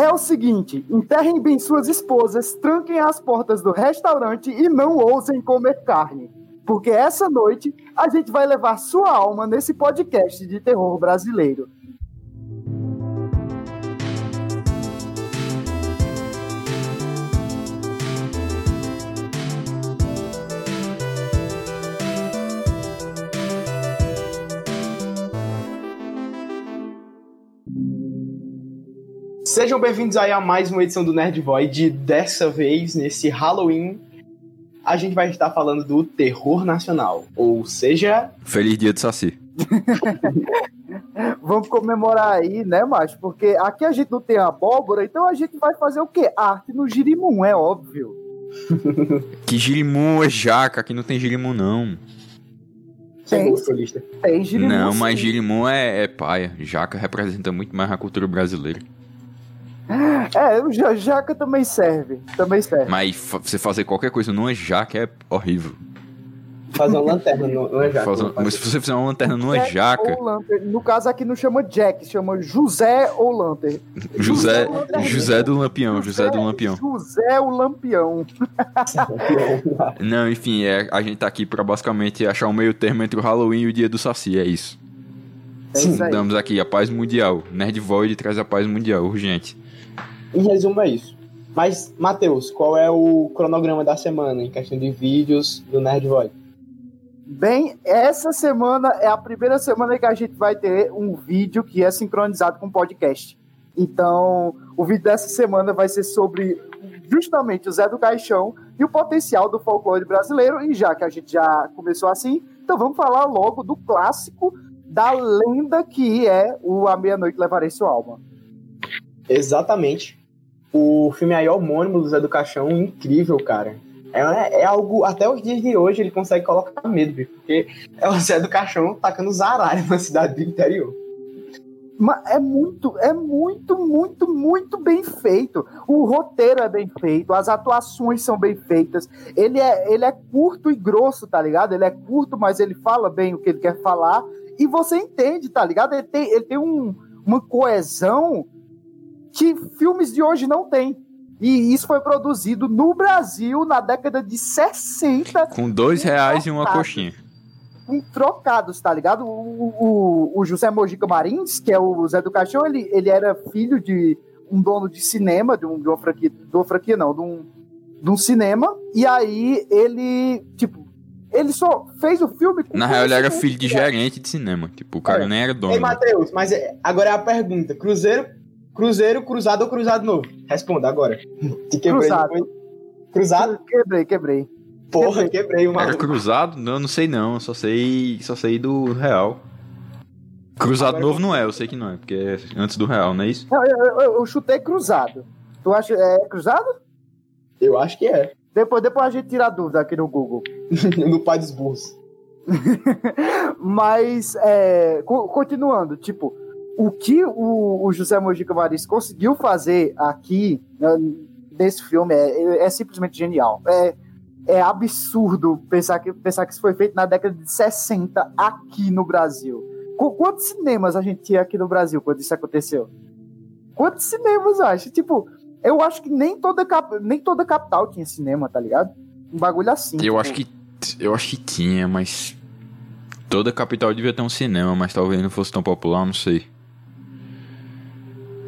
É o seguinte: enterrem bem suas esposas, tranquem as portas do restaurante e não ousem comer carne. Porque essa noite a gente vai levar sua alma nesse podcast de terror brasileiro. Sejam bem-vindos aí a mais uma edição do Nerd Void. Dessa vez, nesse Halloween, a gente vai estar falando do terror nacional. Ou seja. Feliz dia de Saci. Vamos comemorar aí, né, macho? Porque aqui a gente não tem abóbora, então a gente vai fazer o quê? Arte no girimum, é óbvio. que girimum é jaca, aqui não tem girimum, não. Tem, tem girimum. Não, mas girimum é, é paia. Jaca representa muito mais a cultura brasileira. É, o jaca também serve. Também serve. Mas você fazer qualquer coisa numa jaca é horrível. Fazer uma lanterna numa jaca. Fazer, mas se você fizer uma lanterna numa Jack jaca. No caso aqui não chama Jack, chama José ou Lanter. José, José do Lampião, José, José do Lampião. José o Lampião. não, enfim, é, a gente tá aqui pra basicamente achar um meio termo entre o Halloween e o dia do Saci, é isso. É Sim, damos aqui a paz mundial. Nerd Void traz a paz mundial, urgente. Em resumo, é isso. Mas, Matheus, qual é o cronograma da semana em questão de vídeos do Nerd Void? Bem, essa semana é a primeira semana que a gente vai ter um vídeo que é sincronizado com o podcast. Então, o vídeo dessa semana vai ser sobre justamente o Zé do Caixão e o potencial do folclore brasileiro. E já que a gente já começou assim, então vamos falar logo do clássico da lenda que é o A Meia-Noite Levarei Sua Alma. Exatamente. O filme aí homônimo do Zé do Caixão, incrível, cara. É, é algo, até os dias de hoje ele consegue colocar medo, porque é o Zé do Caixão tacando zaralho na cidade do interior. Mas é muito, é muito, muito, muito bem feito. O roteiro é bem feito, as atuações são bem feitas. Ele é, ele é curto e grosso, tá ligado? Ele é curto, mas ele fala bem o que ele quer falar. E você entende, tá ligado? Ele tem, ele tem um, uma coesão que filmes de hoje não têm. E isso foi produzido no Brasil na década de 60. Com dois reais e uma coxinha. Com trocados, tá ligado? O, o, o, José Mojica Marins, que é o Zé do Caixão, ele, ele era filho de um dono de cinema, de, um, de uma franquia, de uma franquia não, de um, de um cinema, e aí ele, tipo, ele só fez o filme. Na real, ele era filho de gerente de cinema. Tipo, o cara é. nem era dono. Ei, Matheus, mas é, agora é a pergunta: Cruzeiro Cruzeiro, cruzado ou cruzado novo? Responda agora. Te quebrei cruzado. Depois. Cruzado? Quebrei, quebrei. Porra, quebrei, quebrei o Era cruzado? Não, não sei não, só sei, só sei do real. Cruzado agora novo não é, eu sei que não é, porque é antes do real, não é isso? Eu, eu, eu, eu chutei cruzado. Tu acha é cruzado? Eu acho que é. Depois, depois a gente tira a dúvida aqui no Google. no pai dos burros. Mas, é, continuando, tipo, o que o, o José Mojica Maris conseguiu fazer aqui né, nesse filme é, é, simplesmente genial. É, é absurdo pensar que, pensar que isso foi feito na década de 60 aqui no Brasil. Quantos cinemas a gente tinha aqui no Brasil quando isso aconteceu? Quantos cinemas, acho? Tipo, eu acho que nem toda, nem toda capital tinha cinema, tá ligado? Um bagulho assim. Eu tipo... acho que eu acho que tinha, mas toda capital devia ter um cinema, mas talvez não fosse tão popular, não sei.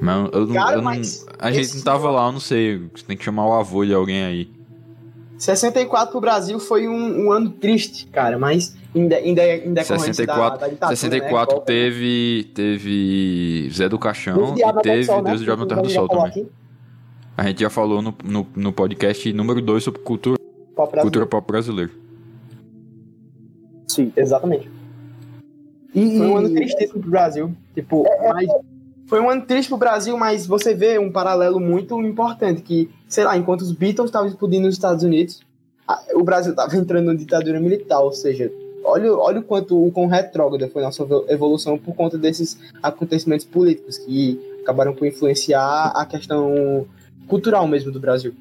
Mas eu, eu, Cara, eu mas não, a gente não tava lá, eu não sei. Você tem que chamar o avô de alguém aí. 64 pro Brasil foi um, um ano triste, cara, mas ainda, ainda, ainda 64, da, da ditadura, 64 né? teve, teve Zé do Caixão e teve Sol, né? Deus do Jovem Terra do Sol também. Aqui. A gente já falou no, no, no podcast número 2 sobre cultura pop cultura pop brasileira. Sim, exatamente. E, foi um ano tristíssimo pro Brasil. Tipo, é, é mas foi um ano triste pro Brasil, mas você vê um paralelo muito importante, que, sei lá, enquanto os Beatles estavam explodindo nos Estados Unidos, o Brasil estava entrando em ditadura militar, ou seja, olha, olha o quanto o quão retrógrada foi a nossa evolução por conta desses acontecimentos políticos que acabaram por influenciar a questão cultural mesmo do Brasil.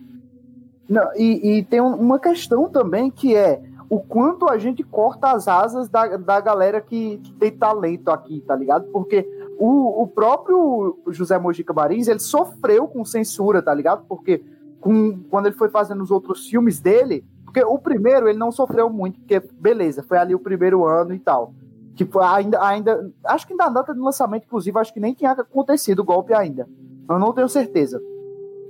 Não, e, e tem uma questão também que é o quanto a gente corta as asas da, da galera que, que tem talento aqui, tá ligado? Porque o, o próprio José Mojica Marins, ele sofreu com censura, tá ligado? Porque com, quando ele foi fazendo os outros filmes dele, porque o primeiro ele não sofreu muito, porque beleza, foi ali o primeiro ano e tal. Tipo, ainda, ainda. Acho que na data de lançamento, inclusive, acho que nem tinha acontecido o golpe ainda. Eu não tenho certeza.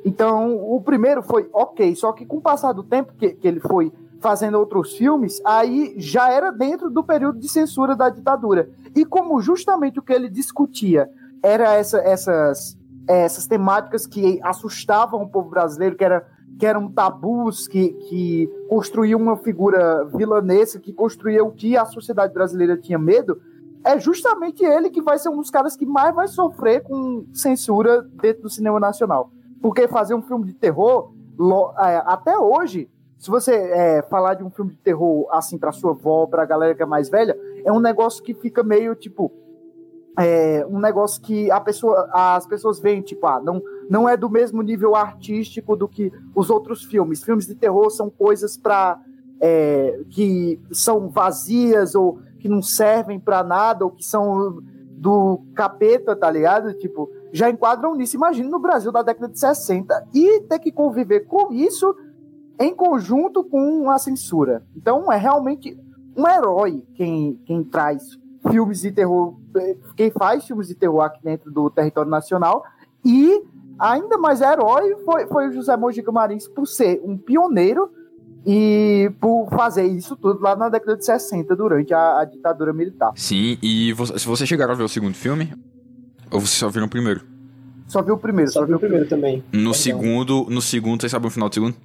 Então, o primeiro foi ok, só que com o passar do tempo que, que ele foi fazendo outros filmes, aí já era dentro do período de censura da ditadura. E como justamente o que ele discutia era essa, essas, essas temáticas que assustavam o povo brasileiro, que, era, que eram tabus, que, que construíam uma figura vilanesca, que construía o que a sociedade brasileira tinha medo, é justamente ele que vai ser um dos caras que mais vai sofrer com censura dentro do cinema nacional. Porque fazer um filme de terror, é, até hoje, se você é, falar de um filme de terror assim para sua avó, pra galera que é mais velha, é um negócio que fica meio tipo. É, um negócio que a pessoa, as pessoas veem, tipo, ah, não, não é do mesmo nível artístico do que os outros filmes. Filmes de terror são coisas para é, que são vazias ou que não servem para nada ou que são do capeta, tá ligado? Tipo, já enquadram nisso. Imagina no Brasil da década de 60 e ter que conviver com isso em conjunto com a censura. Então é realmente um herói quem, quem traz filmes de terror, quem faz filmes de terror aqui dentro do território nacional e ainda mais herói foi, foi o José Mojica Marins por ser um pioneiro e por fazer isso tudo lá na década de 60, durante a, a ditadura militar. Sim, e você, se você chegaram a ver o segundo filme, ou você só viu o primeiro? Só viu o primeiro, só, só viu o primeiro, também. No segundo, no segundo, vocês sabem o final do segundo?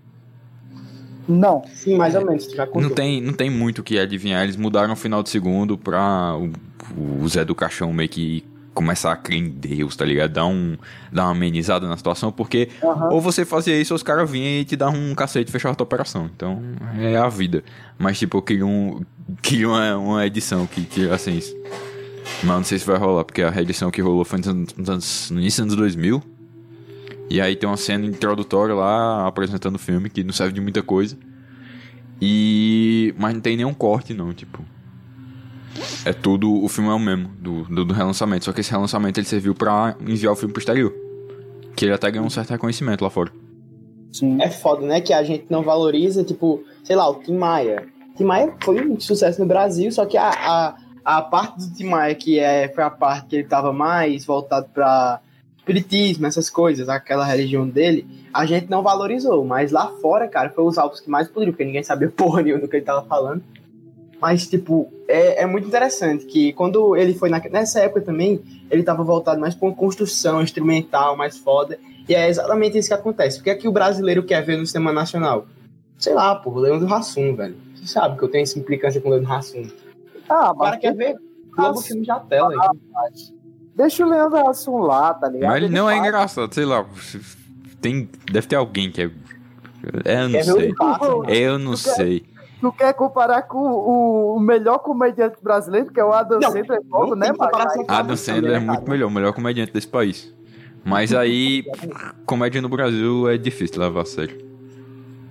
Não. Sim, mais ou menos, já Não tem, não tem muito o que adivinhar. Eles mudaram o final do segundo pra o, o Zé do Caixão meio que começar a crer em Deus, tá ligado? Dar, um, dar uma amenizada na situação, porque uhum. ou você fazia isso ou os caras vinham e te dar um cacete e fechavam a tua operação. Então, é a vida. Mas, tipo, eu queria, um, queria uma, uma edição que tirasse isso. Mas não sei se vai rolar, porque a reedição que rolou foi nos anos, no início dos anos 2000. E aí tem uma cena introdutória lá apresentando o filme que não serve de muita coisa. E. Mas não tem nenhum corte, não, tipo. É tudo. O filme é o mesmo do, do, do relançamento. Só que esse relançamento ele serviu pra enviar o filme pro exterior. Que ele até ganhou um certo reconhecimento lá fora. Sim. É foda, né? Que a gente não valoriza, tipo, sei lá, o Tim Maia. Tim Maia foi um sucesso no Brasil, só que a, a, a parte do Tim Maia, que é, foi a parte que ele tava mais voltado pra espiritismo, essas coisas, aquela religião dele, a gente não valorizou. Mas lá fora, cara, foi os álbuns que mais poderiam, porque ninguém sabia porra nenhuma do que ele tava falando. Mas, tipo, é, é muito interessante que quando ele foi na, nessa época também, ele tava voltado mais pra uma construção instrumental mais foda. E é exatamente isso que acontece. O que é que o brasileiro quer ver no cinema nacional? Sei lá, pô, o Leandro Hassum, velho. Você sabe que eu tenho essa implicância com o Leandro Hassum. Ah, o cara quer ver Globo Filme de Tela. Ah, mas Deixa o Leandro Hassum lá, tá ligado? Mas ele, não é engraçado, sei lá. Tem, deve ter alguém que é. é eu não sei. Eu não sei. Tu quer comparar com o, o, melhor comediante brasileiro, que é o Adam não, Sandler, não né, Adam Adam Sandler é muito melhor, o melhor comediante desse país. Mas aí, comédia no Brasil é difícil levar a sério.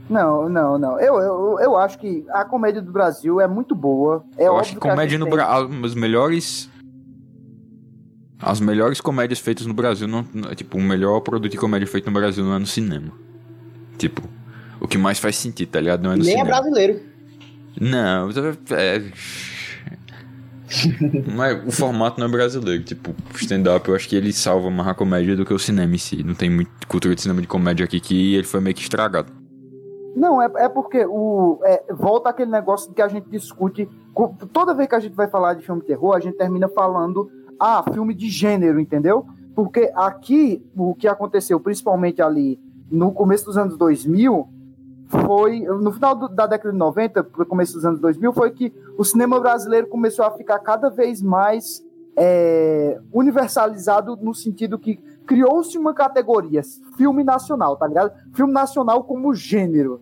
Não, não, não. Eu, eu, eu acho que a comédia do Brasil é muito boa. É eu acho que comédia no Brasil. Os melhores as melhores comédias feitas no Brasil, não, tipo, o melhor produto de comédia feito no Brasil não é no cinema. Tipo, o que mais faz sentido, tá ligado? Não é no Nem é cinema. é brasileiro. Não, é... Mas o formato não é brasileiro. Tipo, stand-up eu acho que ele salva mais a comédia do que o cinema em si. Não tem muita cultura de cinema de comédia aqui que ele foi meio que estragado. Não, é, é porque o, é, volta aquele negócio que a gente discute. Toda vez que a gente vai falar de filme de terror, a gente termina falando ah, filme de gênero, entendeu? Porque aqui, o que aconteceu, principalmente ali no começo dos anos 2000, foi, no final do, da década de 90, no começo dos anos 2000, foi que o cinema brasileiro começou a ficar cada vez mais é, universalizado no sentido que criou-se uma categoria, filme nacional, tá ligado? Filme nacional como gênero.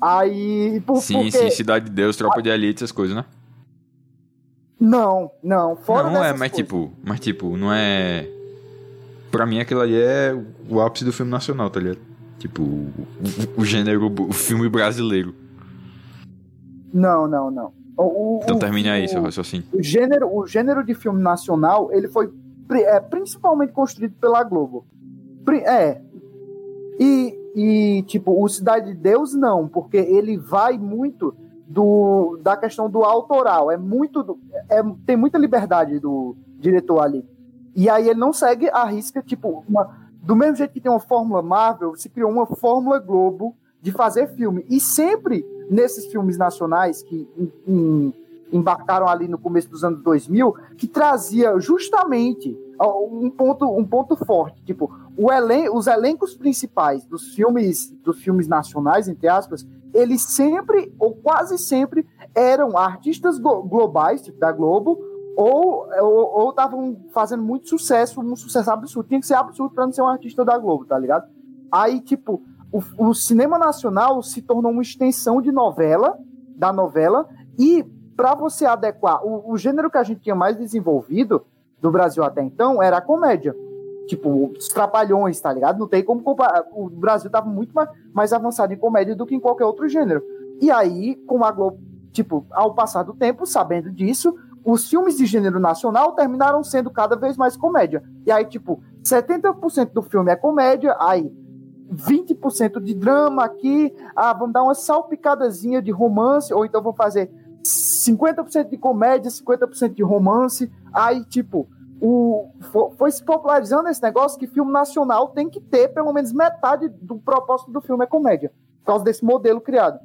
Aí, por, sim, porque... sim, Cidade de Deus, Tropa de Elite, essas coisas, né? Não, não. Fora não é, mas coisas. tipo, mas tipo, não é. Pra mim aquilo ali é o ápice do filme nacional, tá ligado? Tipo, o, o, o gênero, o filme brasileiro. Não, não, não. O, então termina aí seu raciocínio. O gênero, o gênero de filme nacional, ele foi é principalmente construído pela Globo. É. E, e, tipo, o Cidade de Deus não, porque ele vai muito do, da questão do autoral. É muito. É, tem muita liberdade do diretor ali. E aí ele não segue a risca, tipo, uma, do mesmo jeito que tem uma fórmula Marvel, se criou uma fórmula Globo de fazer filme. E sempre nesses filmes nacionais que em, em, embarcaram ali no começo dos anos 2000, que trazia justamente um ponto, um ponto forte, tipo, o elen os elencos principais dos filmes, dos filmes nacionais, entre aspas, eles sempre, ou quase sempre, eram artistas globais, tipo da Globo, ou estavam fazendo muito sucesso, um sucesso absurdo. Tinha que ser absurdo para não ser um artista da Globo, tá ligado? Aí, tipo, o, o, cinema nacional se tornou uma extensão de novela, da novela, e para você adequar, o, o, gênero que a gente tinha mais desenvolvido do Brasil até então era a comédia. Tipo, os trapalhões, tá ligado? Não tem como comparar. O Brasil tava muito mais, mais avançado em comédia do que em qualquer outro gênero. E aí, com a Globo, tipo, ao passar do tempo, sabendo disso, os filmes de gênero nacional terminaram sendo cada vez mais comédia. E aí, tipo, 70% do filme é comédia, aí 20% de drama aqui, ah, vamos dar uma salpicadazinha de romance, ou então vamos fazer 50% de comédia, 50% de romance. Aí, tipo, o, foi, se popularizando esse negócio que filme nacional tem que ter pelo menos metade do propósito do filme é comédia, por causa desse modelo criado.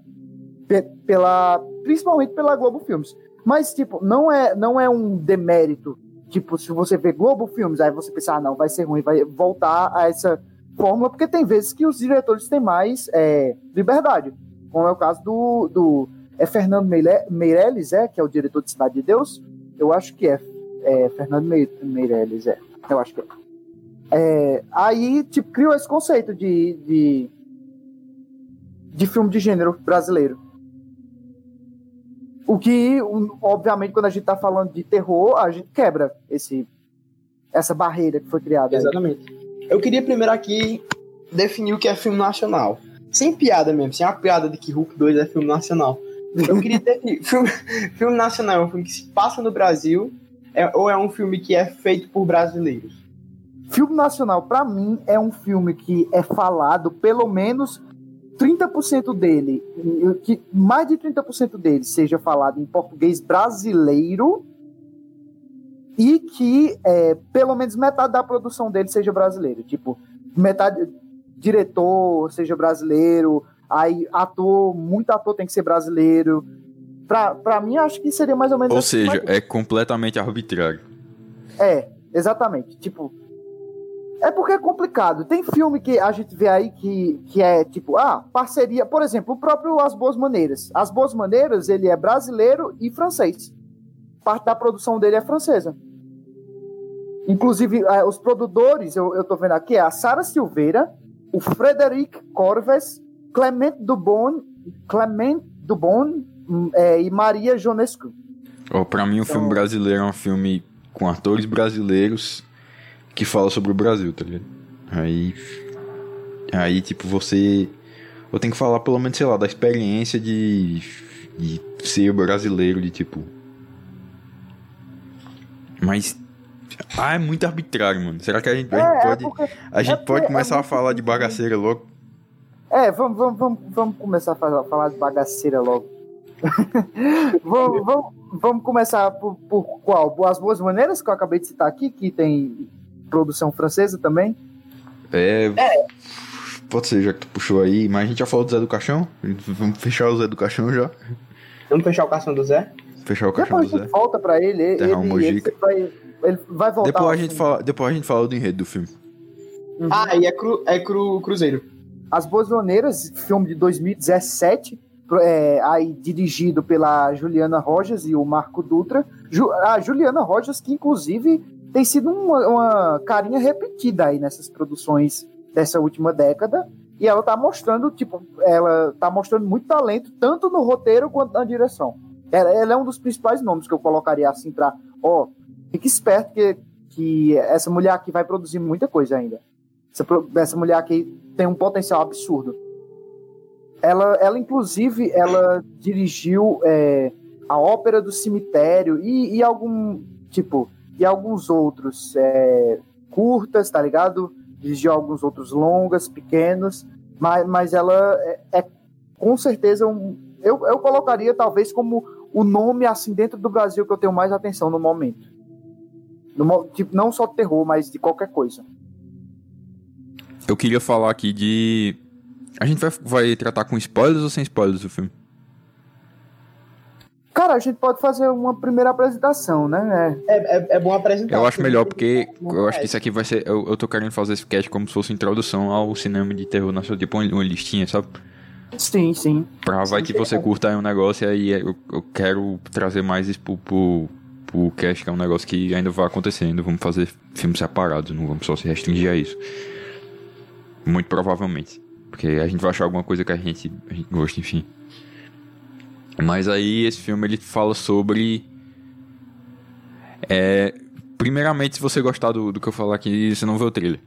Pela, principalmente pela Globo Filmes. Mas, tipo, não é, não é um demérito. Tipo, se você vê Globo Filmes, aí você pensa, ah, não, vai ser ruim, vai voltar a essa fórmula, porque tem vezes que os diretores têm mais é, liberdade. Como é o caso do, do é Fernando Meirelles, é, que é o diretor de Cidade de Deus. Eu acho que é, é Fernando Meirelles, é. Eu acho que é. é aí, tipo, criou esse conceito de, de, de filme de gênero brasileiro. O que, obviamente, quando a gente tá falando de terror, a gente quebra esse, essa barreira que foi criada. Exatamente. Aí. Eu queria primeiro aqui definir o que é filme nacional. Sem piada mesmo, sem a piada de que Hulk 2 é filme nacional. Eu queria definir. filme, filme nacional é um filme que se passa no Brasil é, ou é um filme que é feito por brasileiros? Filme nacional, para mim, é um filme que é falado pelo menos 30% dele, que mais de 30% dele seja falado em português brasileiro e que é, pelo menos metade da produção dele seja brasileiro. Tipo, metade diretor seja brasileiro, aí ator, muito ator tem que ser brasileiro. Pra, pra mim, acho que seria mais ou menos. Ou assim, seja, é completamente arbitrário. É, exatamente. Tipo, é porque é complicado. Tem filme que a gente vê aí que, que é tipo, ah, parceria. Por exemplo, o próprio As Boas Maneiras. As Boas Maneiras, ele é brasileiro e francês. Parte da produção dele é francesa. Inclusive, é, os produtores, eu, eu tô vendo aqui, é a Sara Silveira, o Frederic Corves, Clement Dubon, Clement Dubon é, e Maria Jonescu. Oh, para mim, o então, filme brasileiro é um filme com atores brasileiros que fala sobre o Brasil, tá ligado? Aí. Aí, tipo, você. Eu tenho que falar, pelo menos, sei lá, da experiência de. de ser brasileiro, de tipo. Mas. Ah, é muito arbitrário, mano. Será que a gente, é, a gente é pode. Porque, a gente é pode começar a falar de bagaceira logo? É, vamos, vamos, vamos, vamos começar a falar de bagaceira logo. vamos, vamos, vamos começar por, por qual? As Boas Maneiras, que eu acabei de citar aqui, que tem produção francesa também? É, é. Pode ser, já que tu puxou aí, mas a gente já falou do Zé do Caixão? Vamos fechar o Zé do Caixão já. Vamos fechar o caixão do Zé? Fechar o caixão depois do Zé. volta pra ele, ele, ele, vai, ele vai voltar. Depois a, gente fala, depois a gente fala do enredo do filme. Uhum. Ah, e é, cru, é cru, Cruzeiro. As Boas Maneiras, filme de 2017, é, aí dirigido pela Juliana Rojas e o Marco Dutra. Ju, a Juliana Rojas, que inclusive tem sido uma, uma carinha repetida aí nessas produções dessa última década. E ela tá mostrando, tipo, ela tá mostrando muito talento, tanto no roteiro quanto na direção. Ela, ela é um dos principais nomes que eu colocaria assim pra, ó, fique esperto que, que essa mulher aqui vai produzir muita coisa ainda. Essa, essa mulher aqui tem um potencial absurdo. Ela, ela inclusive, ela dirigiu é, a Ópera do Cemitério e, e algum, tipo, e alguns outros é, curtas, tá ligado? Dirigiu alguns outros longas, pequenos, mas, mas ela é, é com certeza um. Eu, eu colocaria talvez como o nome assim dentro do Brasil que eu tenho mais atenção no momento. No, tipo, não só terror, mas de qualquer coisa. Eu queria falar aqui de. A gente vai, vai tratar com spoilers ou sem spoilers o filme? Cara, a gente pode fazer uma primeira apresentação, né? É, é, é bom apresentar. Eu acho melhor, porque eu acho que isso aqui vai ser. Eu, eu tô querendo fazer esse sketch como se fosse introdução ao cinema de terror nacional, tipo uma, uma listinha, sabe? Sim, sim. Pra vai que você curta aí um negócio e aí eu, eu quero trazer mais isso pro, pro, pro cast, que é um negócio que ainda vai acontecendo. Vamos fazer filmes separados, não vamos só se restringir a isso. Muito provavelmente. Porque a gente vai achar alguma coisa que a gente, a gente gosta, enfim. Mas aí esse filme ele fala sobre. É, primeiramente, se você gostar do, do que eu falar aqui, você não vê o trailer.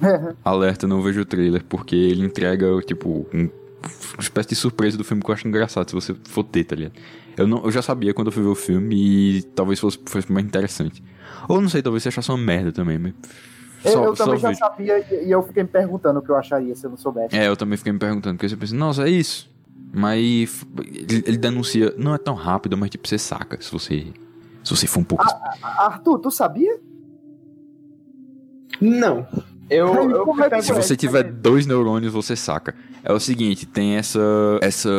Alerta, não vejo o trailer, porque ele entrega, tipo, um, uma espécie de surpresa do filme que eu acho engraçado, se você for ter, tá ligado? Eu, não, eu já sabia quando eu fui ver o filme e talvez fosse, fosse mais interessante. Ou não sei, talvez você achasse uma merda também, mas. Só, eu, eu também já vejo. sabia e eu fiquei me perguntando o que eu acharia se eu não soubesse. É, eu também fiquei me perguntando, porque você pensa, nossa, é isso. Mas ele, ele, denuncia, não é tão rápido, mas tipo, você saca se você. Se você for um pouco. Ah, Arthur, tu sabia? Não. Eu, eu é se você tiver dois neurônios, você saca. É o seguinte, tem essa essa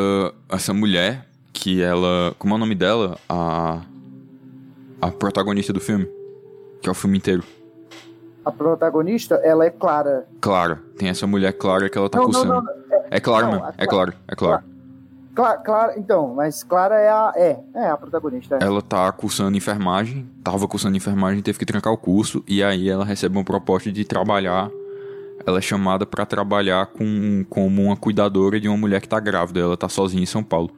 essa mulher que ela, como é o nome dela? A a protagonista do filme, que é o filme inteiro. A protagonista, ela é Clara. Clara. Tem essa mulher Clara que ela tá não, coçando. Não, não, é, é Clara mesmo. É Clara, é Clara. Clara, Clara, então, mas Clara é a, é, é a protagonista. É. Ela tá cursando enfermagem, tava cursando enfermagem, teve que trancar o curso, e aí ela recebe uma proposta de trabalhar. Ela é chamada para trabalhar com, como uma cuidadora de uma mulher que tá grávida. Ela tá sozinha em São Paulo.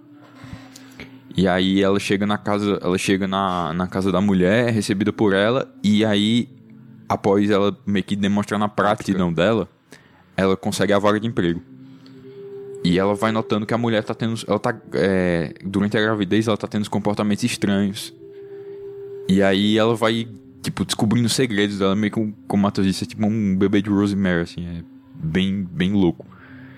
E aí ela chega na casa, ela chega na, na casa da mulher, é recebida por ela, e aí, após ela meio que demonstrar na prática não dela, ela consegue a vaga de emprego. E ela vai notando que a mulher tá tendo. Ela tá. É, durante a gravidez, ela tá tendo comportamentos estranhos. E aí ela vai, tipo, descobrindo segredos dela, meio que, como o Matheus disse, é tipo um bebê de Rosemary, assim. É bem, bem louco.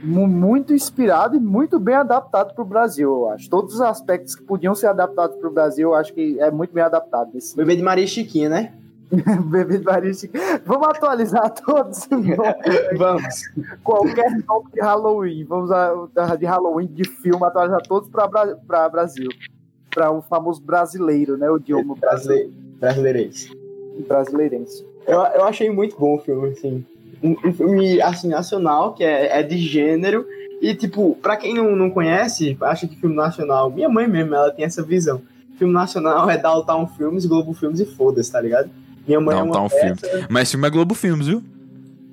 Muito inspirado e muito bem adaptado para o Brasil, eu acho. Todos os aspectos que podiam ser adaptados para o Brasil, eu acho que é muito bem adaptado. Esse... Bebê de Maria Chiquinha, né? Bebê de Marisco. Vamos atualizar todos Vamos. Qualquer nome de Halloween. Vamos a, de Halloween, de filme, atualizar todos para Brasil. Para o famoso brasileiro, né? O idioma brasileiro. Brasileirense. Brasileirense. Eu, eu achei muito bom o filme, assim. Um, um filme, assim, nacional, que é, é de gênero. E, tipo, pra quem não, não conhece, acha que filme nacional... Minha mãe mesmo, ela tem essa visão. Filme nacional é Downtown Filmes, Globo Filmes e foda-se, tá ligado? Minha mãe não, é uma tá um filme. Mas esse filme é Globo Filmes, viu?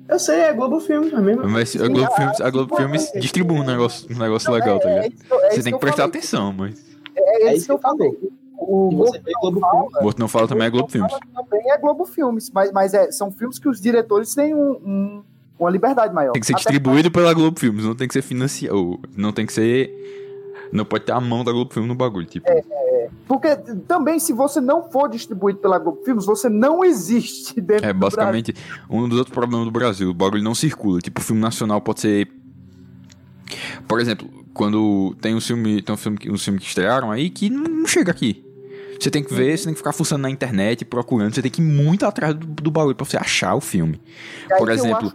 Eu sei, é Globo Filmes, é mesmo. Mas a Globo Filmes, a Globo Filmes distribui um negócio, um negócio não, legal, tá é, ligado? É, é Você tem que prestar atenção, mas. É, é isso que eu falei. O Morto Não Fala. Morto Não Fala também é Globo Filmes. Também é Globo Filmes, mas, mas é, são filmes que os diretores têm um, um uma liberdade maior. Tem que ser Até distribuído pela Globo Filmes, não tem que ser financiado. Não tem que ser. Não pode ter a mão da Globo Filmes no bagulho, tipo. É, porque também, se você não for distribuído pela Globo Filmes, você não existe dentro É, basicamente, um dos outros problemas do Brasil. O bagulho não circula. Tipo, o filme nacional pode ser. Por exemplo, quando tem um filme, tem um filme, um filme que estrearam aí que não chega aqui. Você tem que ver, você tem que ficar fuçando na internet, procurando, você tem que ir muito atrás do, do bagulho pra você achar o filme. Por exemplo.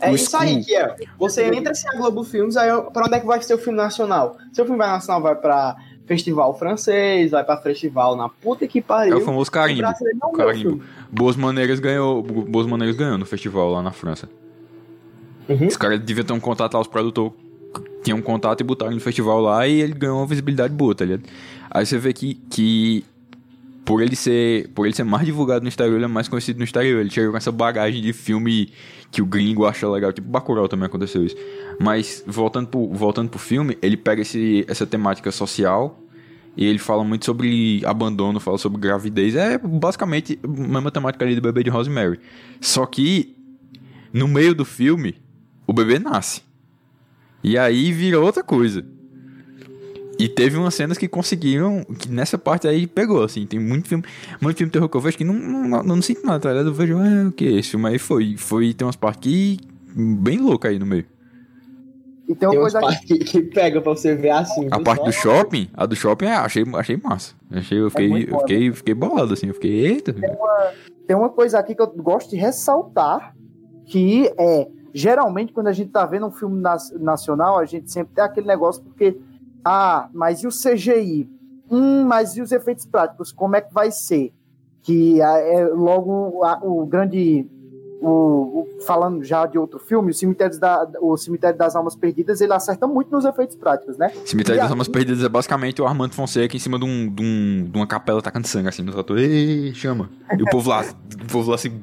É isso aí que é. Você entra sem a Globo Filmes, aí pra onde é que vai ser o filme nacional? Seu filme vai nacional vai pra festival francês, vai pra festival na puta que pariu. É o famoso carimbo. O carimbo. Boas Maneiras ganhou, Boas Maneiras ganhou no festival lá na França. Uhum. Esse cara devia ter um contato lá, os produtores tinham um contato e botaram no festival lá e ele ganhou uma visibilidade boa, tá ligado? Aí você vê que, que por ele ser por ele ser mais divulgado no exterior, ele é mais conhecido no exterior. Ele chega com essa bagagem de filme que o gringo acha legal, tipo Bacurau também aconteceu isso. Mas voltando pro, voltando pro filme, ele pega esse, essa temática social e ele fala muito sobre abandono, fala sobre gravidez. É basicamente a mesma temática ali do bebê de Rosemary. Só que no meio do filme, o bebê nasce. E aí vira outra coisa. E teve umas cenas que conseguiram, que nessa parte aí pegou, assim. Tem muito filme, muito filme de terror que eu vejo que não, não, não, não sinto nada, tá ligado? Eu vejo, ah, o que é esse filme aí foi, foi, tem umas partes que bem loucas aí no meio. E tem uma tem coisa que... que pega pra você ver assim. A parte do shopping, a do shopping, é, achei, achei massa. Achei, eu fiquei, é eu fiquei, fiquei bolado, assim, eu fiquei, eita. Tem uma, tem uma coisa aqui que eu gosto de ressaltar, que é, geralmente quando a gente tá vendo um filme nacional, a gente sempre tem aquele negócio, porque, ah, mas e o CGI? Hum, mas e os efeitos práticos? Como é que vai ser? Que é logo a, o grande o, o, falando já de outro filme, o Cemitério, da, o Cemitério das Almas Perdidas, ele acerta muito nos efeitos práticos, né? Cemitério e das Almas Perdidas é basicamente o Armando Fonseca em cima de, um, de, um, de uma capela tacando sangue, assim, no trator. Ei, chama! E o povo lá, o povo lá assim.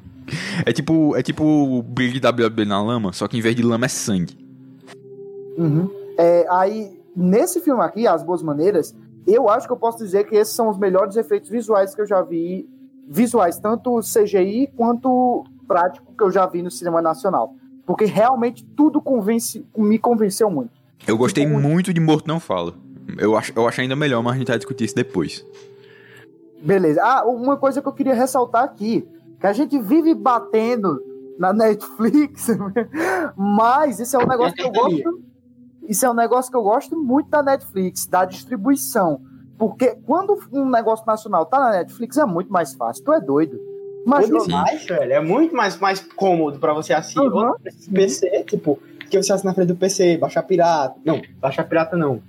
É tipo, é tipo o brilho de WB na lama, só que em vez de lama é sangue. Uhum. É, aí, nesse filme aqui, As Boas Maneiras, eu acho que eu posso dizer que esses são os melhores efeitos visuais que eu já vi. Visuais, tanto CGI quanto prático que eu já vi no cinema nacional. Porque realmente tudo convence, me convenceu muito. Eu gostei muito. muito de Morto Não Fala. Eu acho, eu acho ainda melhor, mas a gente vai discutir isso depois. Beleza. Ah, uma coisa que eu queria ressaltar aqui, que a gente vive batendo na Netflix, mas isso é um negócio que eu gosto. Isso é um negócio que eu gosto muito da Netflix, da distribuição. Porque quando um negócio nacional tá na Netflix é muito mais fácil. Tu é doido. Mas muito mais, velho. É muito mais, mais cômodo pra você assistir. Uhum. PC, tipo, que você assina na frente do PC, baixar pirata. Não, baixar pirata não.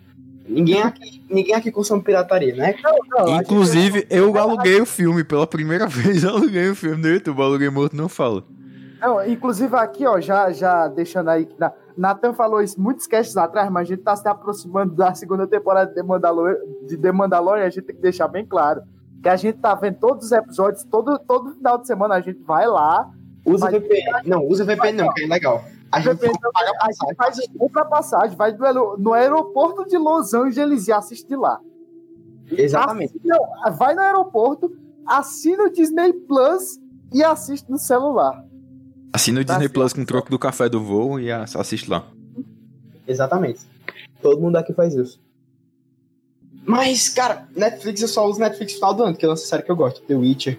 Ninguém aqui, ninguém aqui consome pirataria, né? Não, não, Inclusive, eu aluguei o filme pela primeira vez. Eu aluguei o filme no YouTube. Aluguei Morto Não Fala. Não, inclusive aqui, ó, já, já deixando aí que Nathan falou isso muitos casts atrás, mas a gente tá se aproximando da segunda temporada de The Mandalorian, de The Mandalorian a gente tem que deixar bem claro que a gente tá vendo todos os episódios, todo, todo final de semana a gente vai lá. Usa VPN. Não, usa VPN não, que é legal. A gente, VPN, paga a gente faz compra passagem, vai no, no aeroporto de Los Angeles e assiste lá. Exatamente. Assina, vai no aeroporto, assina o Disney Plus e assiste no celular. Assina o Disney Plus com o troco do café do voo e assiste lá. Exatamente. Todo mundo aqui faz isso. Mas, cara, Netflix eu só uso Netflix no final do ano, que é uma série que eu gosto, The Witcher.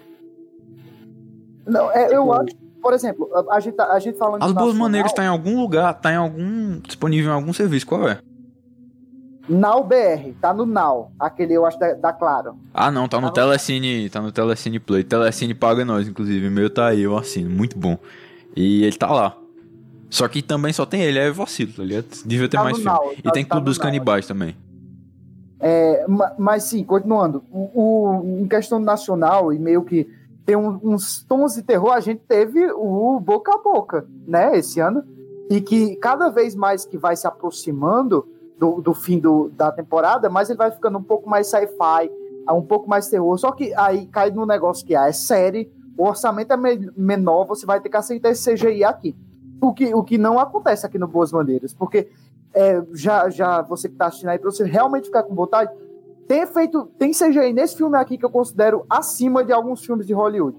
Não, é, eu tipo, acho, por exemplo, a gente, tá, a gente falando As Boas Maneiras tá em algum lugar, tá em algum. disponível em algum serviço, qual é? Now BR, tá no Now, aquele eu acho da, da Claro. Ah não, tá no, tá no Telecine, tá no Telecine Play. Telecine paga nós, inclusive, o meu tá aí, eu assino, muito bom. E ele tá lá. Só que também só tem ele, é vacilo, tá ligado? Devia ter tá mais filme. E tá, tem tá Clube dos Canibais também. É, mas sim, continuando, o, o, em questão nacional e meio que tem um, uns tons de terror, a gente teve o Boca a Boca, né, esse ano, e que cada vez mais que vai se aproximando do, do fim do, da temporada, mais ele vai ficando um pouco mais sci-fi, um pouco mais terror, só que aí cai no negócio que ah, é série, o orçamento é me menor, você vai ter que aceitar esse CGI aqui. O que, o que não acontece aqui no Boas Bandeiras, porque é, já, já você que está assistindo aí, para você realmente ficar com vontade, tem feito, tem CGI nesse filme aqui que eu considero acima de alguns filmes de Hollywood.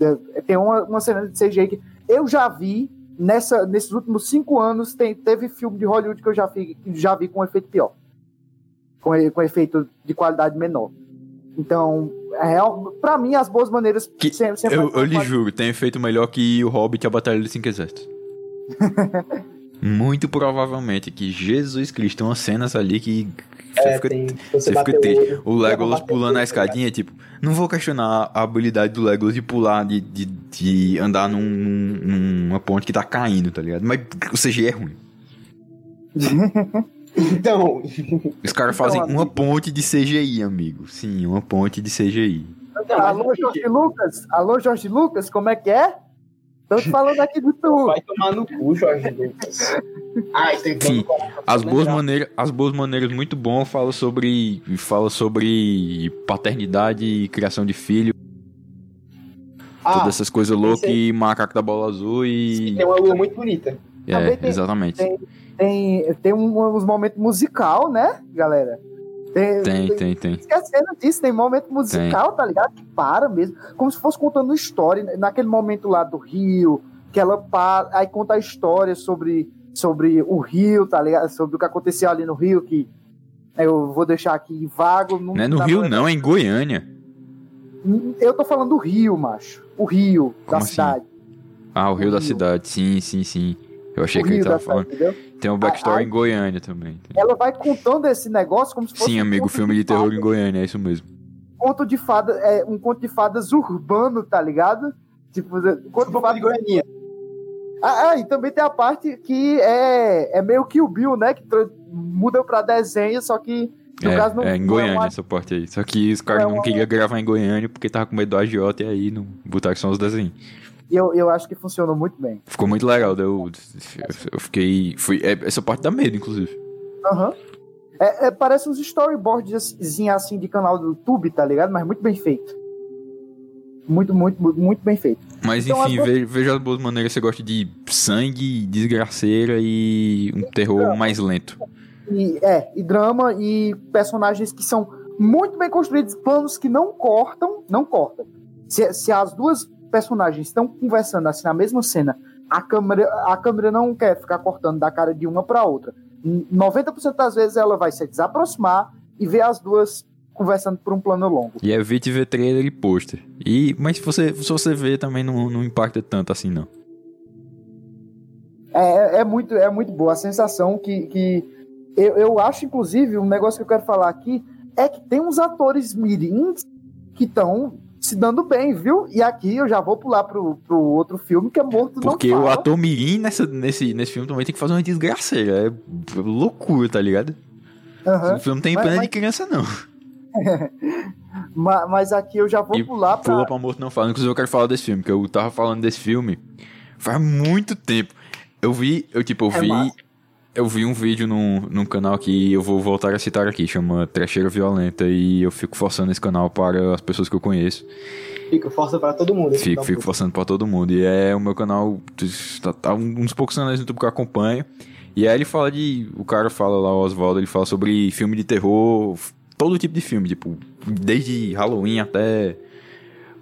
É, tem uma, uma cena de CGI que eu já vi nessa, nesses últimos cinco anos, tem, teve filme de Hollywood que eu já vi, já vi com efeito pior. Com, com efeito de qualidade menor. Então, é, para mim, as boas maneiras. Que, sempre, sempre eu, eu lhe juro, tem efeito melhor que o Hobbit e a Batalha dos Cinco Exércitos. Muito provavelmente que Jesus Cristo tem umas cenas ali que você é, fica, tem, você, você fica triste. O Legolas pulando a escadinha, tipo, não vou questionar a habilidade do Legolas de pular, de, de, de andar num, numa ponte que tá caindo, tá ligado? Mas o CGI é ruim. então. Os caras fazem então, uma ponte de CGI, amigo. Sim, uma ponte de CGI. Então, alô, Jorge Lucas? Alô, Jorge Lucas, como é que é? Tô falando aqui do tu. Vai tomar no cu, Jorge Lucas. Ai, tem Sim, as boas maneiras, as boas maneiras muito bom fala sobre fala sobre paternidade e criação de filho. Ah, Todas essas coisas loucas e macaco da bola azul e Sim, tem uma lua muito bonita. É, tem, exatamente. Tem, tem, tem uns momentos musical, né, galera? Tem, tem, tem, tem. Esquecendo disso, tem momento musical, tem. tá ligado? Que para mesmo. Como se fosse contando história. Naquele momento lá do Rio, que ela para, aí conta a história sobre, sobre o Rio, tá ligado? Sobre o que aconteceu ali no Rio, que Eu vou deixar aqui vago. Não, não é no Rio, não, é em Goiânia. Eu tô falando do Rio, macho. O Rio, Como da assim? cidade. Ah, o Rio, o da Rio. cidade, sim, sim, sim. Eu achei o que ele tava falando. Cidade, Tem um backstory a, a, em Goiânia também. Ela vai contando esse negócio como se fosse. Sim, amigo, um filme de, de terror em Goiânia, é isso mesmo. Conto de fada, é um conto de fadas urbano, tá ligado? Tipo, um conto de fadas de Goiânia. Ah, ah, e também tem a parte que é, é meio que o Bill, né? Que muda pra desenho, só que no é, caso não, é em Goiânia uma... essa parte aí. Só que os caras não, não queriam gravar em Goiânia porque tava com medo do agiota e aí não botaram só os desenhos. E eu, eu acho que funcionou muito bem. Ficou muito legal, eu, eu fiquei. Fui, é, essa parte dá medo, inclusive. Aham. Uhum. É, é, parece uns storyboards assim de canal do YouTube, tá ligado? Mas muito bem feito. Muito, muito, muito bem feito. Mas então, enfim, as... veja as boas maneiras. Você gosta de sangue, desgraceira e um terror mais lento. E, é, e drama e personagens que são muito bem construídos, planos que não cortam, não cortam. Se, se as duas personagens estão conversando assim na mesma cena, a câmera, a câmera não quer ficar cortando da cara de uma para outra. 90% das vezes ela vai se desaproximar e ver as duas conversando por um plano longo. E evite ver trailer e pôster. E, mas se você, se você vê, também não, não impacta tanto assim, não. É, é, muito, é muito boa a sensação que, que eu, eu acho, inclusive, um negócio que eu quero falar aqui é que tem uns atores mirins que estão se dando bem, viu? E aqui eu já vou pular pro, pro outro filme que é Morto Porque o ator mirim nessa, nesse, nesse filme também tem que fazer uma desgraceira. É loucura, tá ligado? Uhum. O filme não tem mas, pena mas... de criança, não. mas, aqui eu já vou e pular pra... Pula pra Morto Não Fala. Inclusive eu quero falar desse filme, que eu tava falando desse filme faz muito tempo. Eu vi, eu tipo, eu é vi... Massa eu vi um vídeo num, num canal que eu vou voltar a citar aqui, chama Trecheira Violenta, e eu fico forçando esse canal para as pessoas que eu conheço. Fico forçando para todo mundo. Fico, fico forçando para todo mundo. E é o meu canal, tá, tá um dos poucos canais do YouTube que eu acompanho. E aí ele fala de. O cara fala lá, o Oswaldo, ele fala sobre filme de terror, todo tipo de filme, tipo, desde Halloween até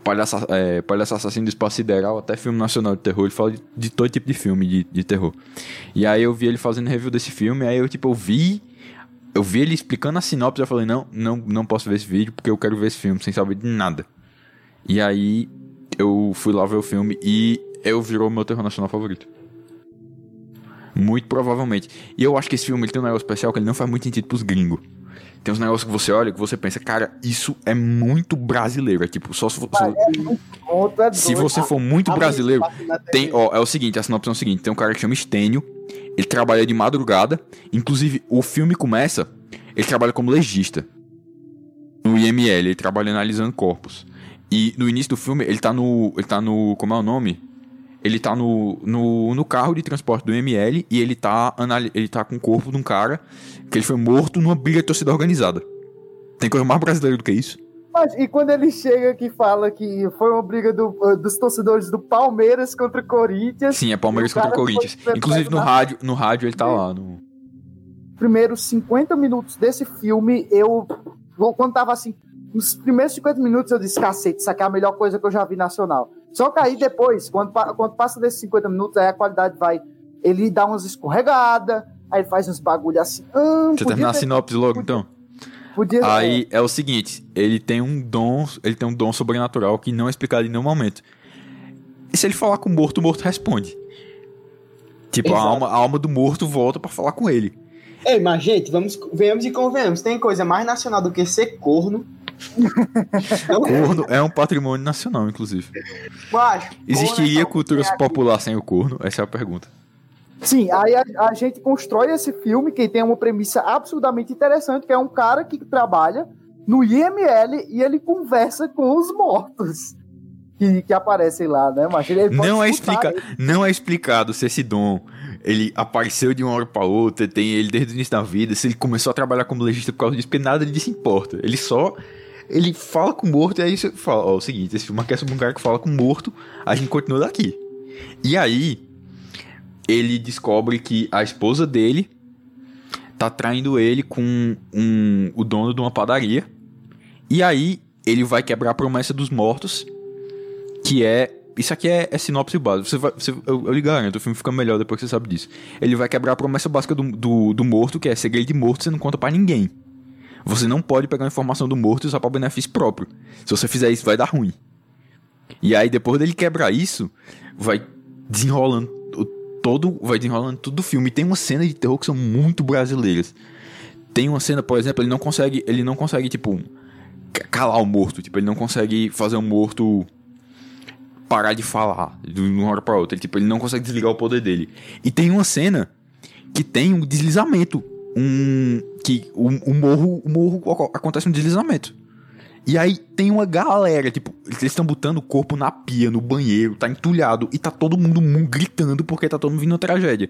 Palhaço, é, Palhaço Assassino do Espaço Sideral, até filme nacional de terror, ele fala de, de todo tipo de filme de, de terror. E aí eu vi ele fazendo review desse filme, aí eu tipo, eu vi eu vi ele explicando a sinopse, eu falei, não, não, não posso ver esse vídeo porque eu quero ver esse filme sem saber de nada. E aí eu fui lá ver o filme e eu virou meu terror nacional favorito. Muito provavelmente. E eu acho que esse filme ele tem um negócio especial que ele não faz muito sentido pros gringos. Tem uns negócios que você olha que você pensa, cara, isso é muito brasileiro. É tipo, só se, for, é se você for muito brasileiro, tem, ó, é o seguinte, a sinopse é o seguinte, tem um cara que chama Estênio, ele trabalha de madrugada, inclusive o filme começa, ele trabalha como legista no IML, ele trabalha analisando corpos. E no início do filme, ele tá no, ele tá no, como é o nome? Ele tá no, no, no, carro de transporte do ML e ele tá, ele tá com o corpo de um cara que ele foi morto numa briga de torcida organizada. Tem coisa mais brasileira do que isso? Mas, e quando ele chega que fala que foi uma briga do, uh, dos torcedores do Palmeiras contra o Corinthians. Sim, é Palmeiras contra o Corinthians. Inclusive no rádio, no rádio ele tá lá. No... Primeiros 50 minutos desse filme, eu. Quando tava assim. Nos primeiros 50 minutos eu disse, cacete, isso aqui é a melhor coisa que eu já vi nacional. Só que aí depois, quando, quando passa desses 50 minutos, aí a qualidade vai. Ele dá umas escorregadas, aí ele faz uns bagulho assim. Ah, Deixa eu terminar ter... a sinopse logo, podia, então. Podia, aí é. é o seguinte, ele tem um dom, ele tem um dom sobrenatural que não é explicado em nenhum momento. E se ele falar com o morto, o morto responde. Tipo, a alma, a alma do morto volta para falar com ele. Ei, mas gente, vamos, venhamos e convenhamos. Tem coisa mais nacional do que ser corno corno é um patrimônio nacional, inclusive. Mas, Existiria é cultura popular sem o corno? Essa é a pergunta. Sim, aí a, a, gente constrói esse filme que tem uma premissa absurdamente interessante, que é um cara que trabalha no IML e ele conversa com os mortos que, que aparecem lá, né? Mas ele não é explica, não é explicado se esse dom ele apareceu de uma hora para outra, tem ele desde o início da vida, se ele começou a trabalhar como legista por causa disso, porque nada disso importa. Ele só ele fala com o morto, e aí você fala, ó, é o seguinte, esse filme aqui é sobre um cara que fala com o morto, a gente continua daqui. E aí, ele descobre que a esposa dele tá traindo ele com um, o dono de uma padaria. E aí, ele vai quebrar a promessa dos mortos, que é isso aqui é, é sinopse básica. Você vai, você, eu, eu lhe garanto, o filme fica melhor depois que você sabe disso. Ele vai quebrar a promessa básica do, do, do morto, que é segredo de morto, você não conta para ninguém. Você não pode pegar a informação do morto e usar para benefício próprio. Se você fizer isso, vai dar ruim. E aí, depois dele quebrar isso, vai desenrolando todo. Vai desenrolando tudo o filme. E tem uma cena de terror que são muito brasileiras. Tem uma cena, por exemplo, ele não consegue. Ele não consegue, tipo, calar o morto. Tipo, ele não consegue fazer o morto parar de falar de uma hora pra outra. Ele, tipo, ele não consegue desligar o poder dele. E tem uma cena que tem um deslizamento. Um. Que o, o morro. O morro acontece um deslizamento. E aí tem uma galera, tipo, eles estão botando o corpo na pia, no banheiro, tá entulhado, e tá todo mundo gritando porque tá todo mundo vindo uma tragédia.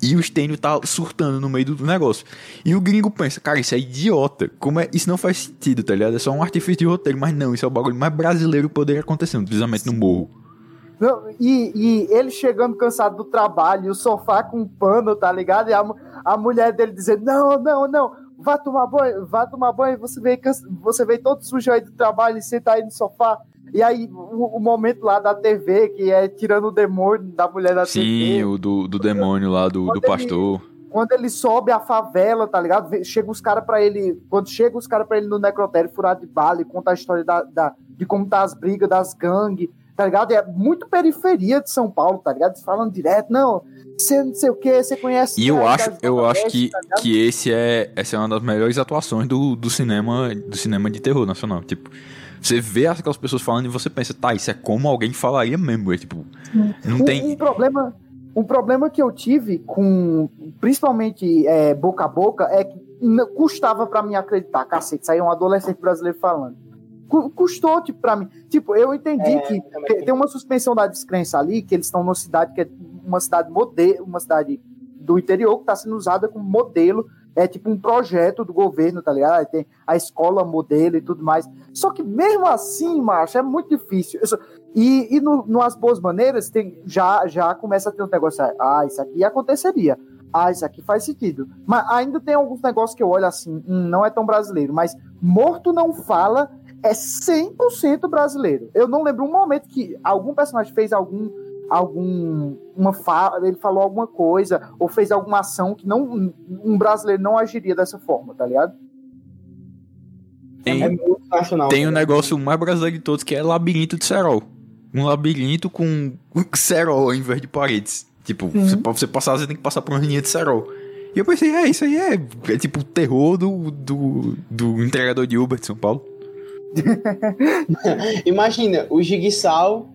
E o Stênio tá surtando no meio do negócio. E o gringo pensa, cara, isso é idiota. Como é? Isso não faz sentido, tá ligado? É só um artifício de roteiro. Mas não, isso é o bagulho mais brasileiro poderia acontecer, um deslizamento no morro. Não, e, e, ele chegando cansado do trabalho, o sofá com pano, tá ligado? E a, a mulher dele dizendo: Não, não, não, vá tomar banho, vá tomar banho, você veio, você veio todo sujo aí do trabalho e senta aí no sofá. E aí, o, o, momento lá da TV, que é tirando o demônio da mulher da Sim, TV. Sim, o do, do demônio lá, do, do pastor. Ele, quando ele sobe a favela, tá ligado? Chega os caras pra ele. Quando chega os caras pra ele no necrotério furado de bala e conta a história da, da, de como tá as brigas das gangues, tá ligado? É muito periferia de São Paulo, tá ligado? Falando direto, não, você não sei o que, você conhece. E eu acho, eu acho que, tá que esse é, essa é uma das melhores atuações do, do cinema do cinema de terror nacional. Tipo, você vê aquelas pessoas falando e você pensa, tá, isso é como alguém falaria mesmo. É tipo, não um, tem. Um problema, um problema que eu tive com, principalmente é, boca a boca, é que custava para mim acreditar, cacete, saiu um adolescente brasileiro falando custou, tipo, pra mim. Tipo, eu entendi é, que tem, tem uma suspensão da descrença ali, que eles estão numa cidade que é uma cidade modelo, uma cidade do interior que está sendo usada como modelo, é tipo um projeto do governo, tá ligado? Aí tem a escola modelo e tudo mais. Só que mesmo assim, macho, é muito difícil. E, e no, no As Boas Maneiras tem, já, já começa a ter um negócio, ah, isso aqui aconteceria. Ah, isso aqui faz sentido. Mas ainda tem alguns negócios que eu olho assim, hum, não é tão brasileiro, mas morto não fala é 100% brasileiro. Eu não lembro um momento que algum personagem fez algum algum uma fala, ele falou alguma coisa ou fez alguma ação que não um brasileiro não agiria dessa forma, tá ligado? Tem, é muito nacional. Tem o um negócio mais brasileiro de todos que é labirinto de cerol. Um labirinto com cerol em vez de paredes. Tipo, uhum. você, pra você passar, você tem que passar por uma linha de cerol. E eu pensei, é, isso aí é, é tipo o terror do, do, do entregador de Uber de São Paulo. Imagina, o Jigsaw.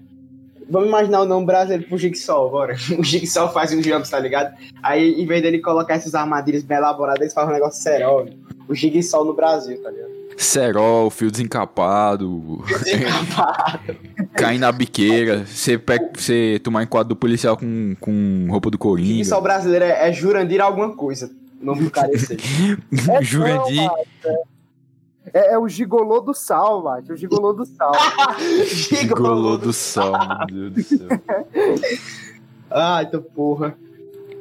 Vamos imaginar o nome brasileiro pro Jigsaw agora. O Jigsaw faz uns jogos, tá ligado? Aí, em vez dele colocar essas armadilhas bem elaboradas, eles fazem um negócio serol. O Jigsaw no Brasil, tá ligado? Serol, fio desencapado. Desencapado. Cair na biqueira. Você, você tomar enquadro do policial com, com roupa do Coringa. O Jigsaw brasileiro é, é Jurandir alguma coisa. O nome do cara é esse. Jurandir. É, é, o gigolô do sal, mate. O gigolô do sal. gigolô do sal, meu Deus do céu. Ai, então porra.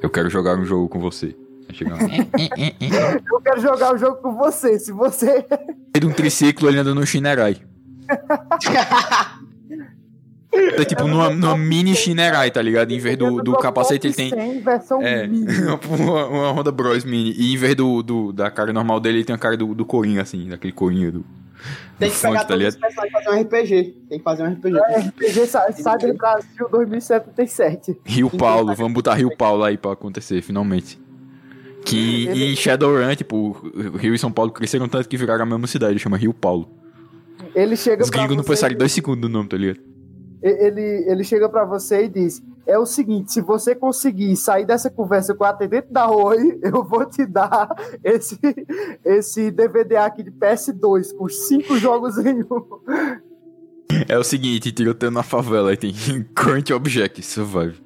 Eu quero jogar um jogo com você. Eu quero jogar um jogo com você. Se você. Tem um triciclo ele anda no Shinerai. Tá tipo numa, numa mini Shinerai, tá ligado? Em vez do, do capacete ele tem. É, uma, uma Honda Bros Mini. E em vez do, do, da cara normal dele, ele tem a cara do, do Coringa, assim, daquele Coringa do. Tem que do pegar todos os personagens e fazer um RPG. Tem que fazer um RPG. É, RPG sai do Brasil 2077. Rio Paulo, vamos botar Rio Paulo aí pra acontecer, finalmente. Que em Shadowrun, tipo, Rio e São Paulo cresceram tanto que viraram a mesma cidade, chama Rio Paulo. Ele chega Os gringos não pensaram dois segundos no nome, tá ligado? Ele, ele chega para você e diz: É o seguinte, se você conseguir sair dessa conversa com o atendente da Oi, eu vou te dar esse, esse DVD aqui de PS2 com cinco jogos em um. É o seguinte, tiroteio na favela, tem Current Object, Survive.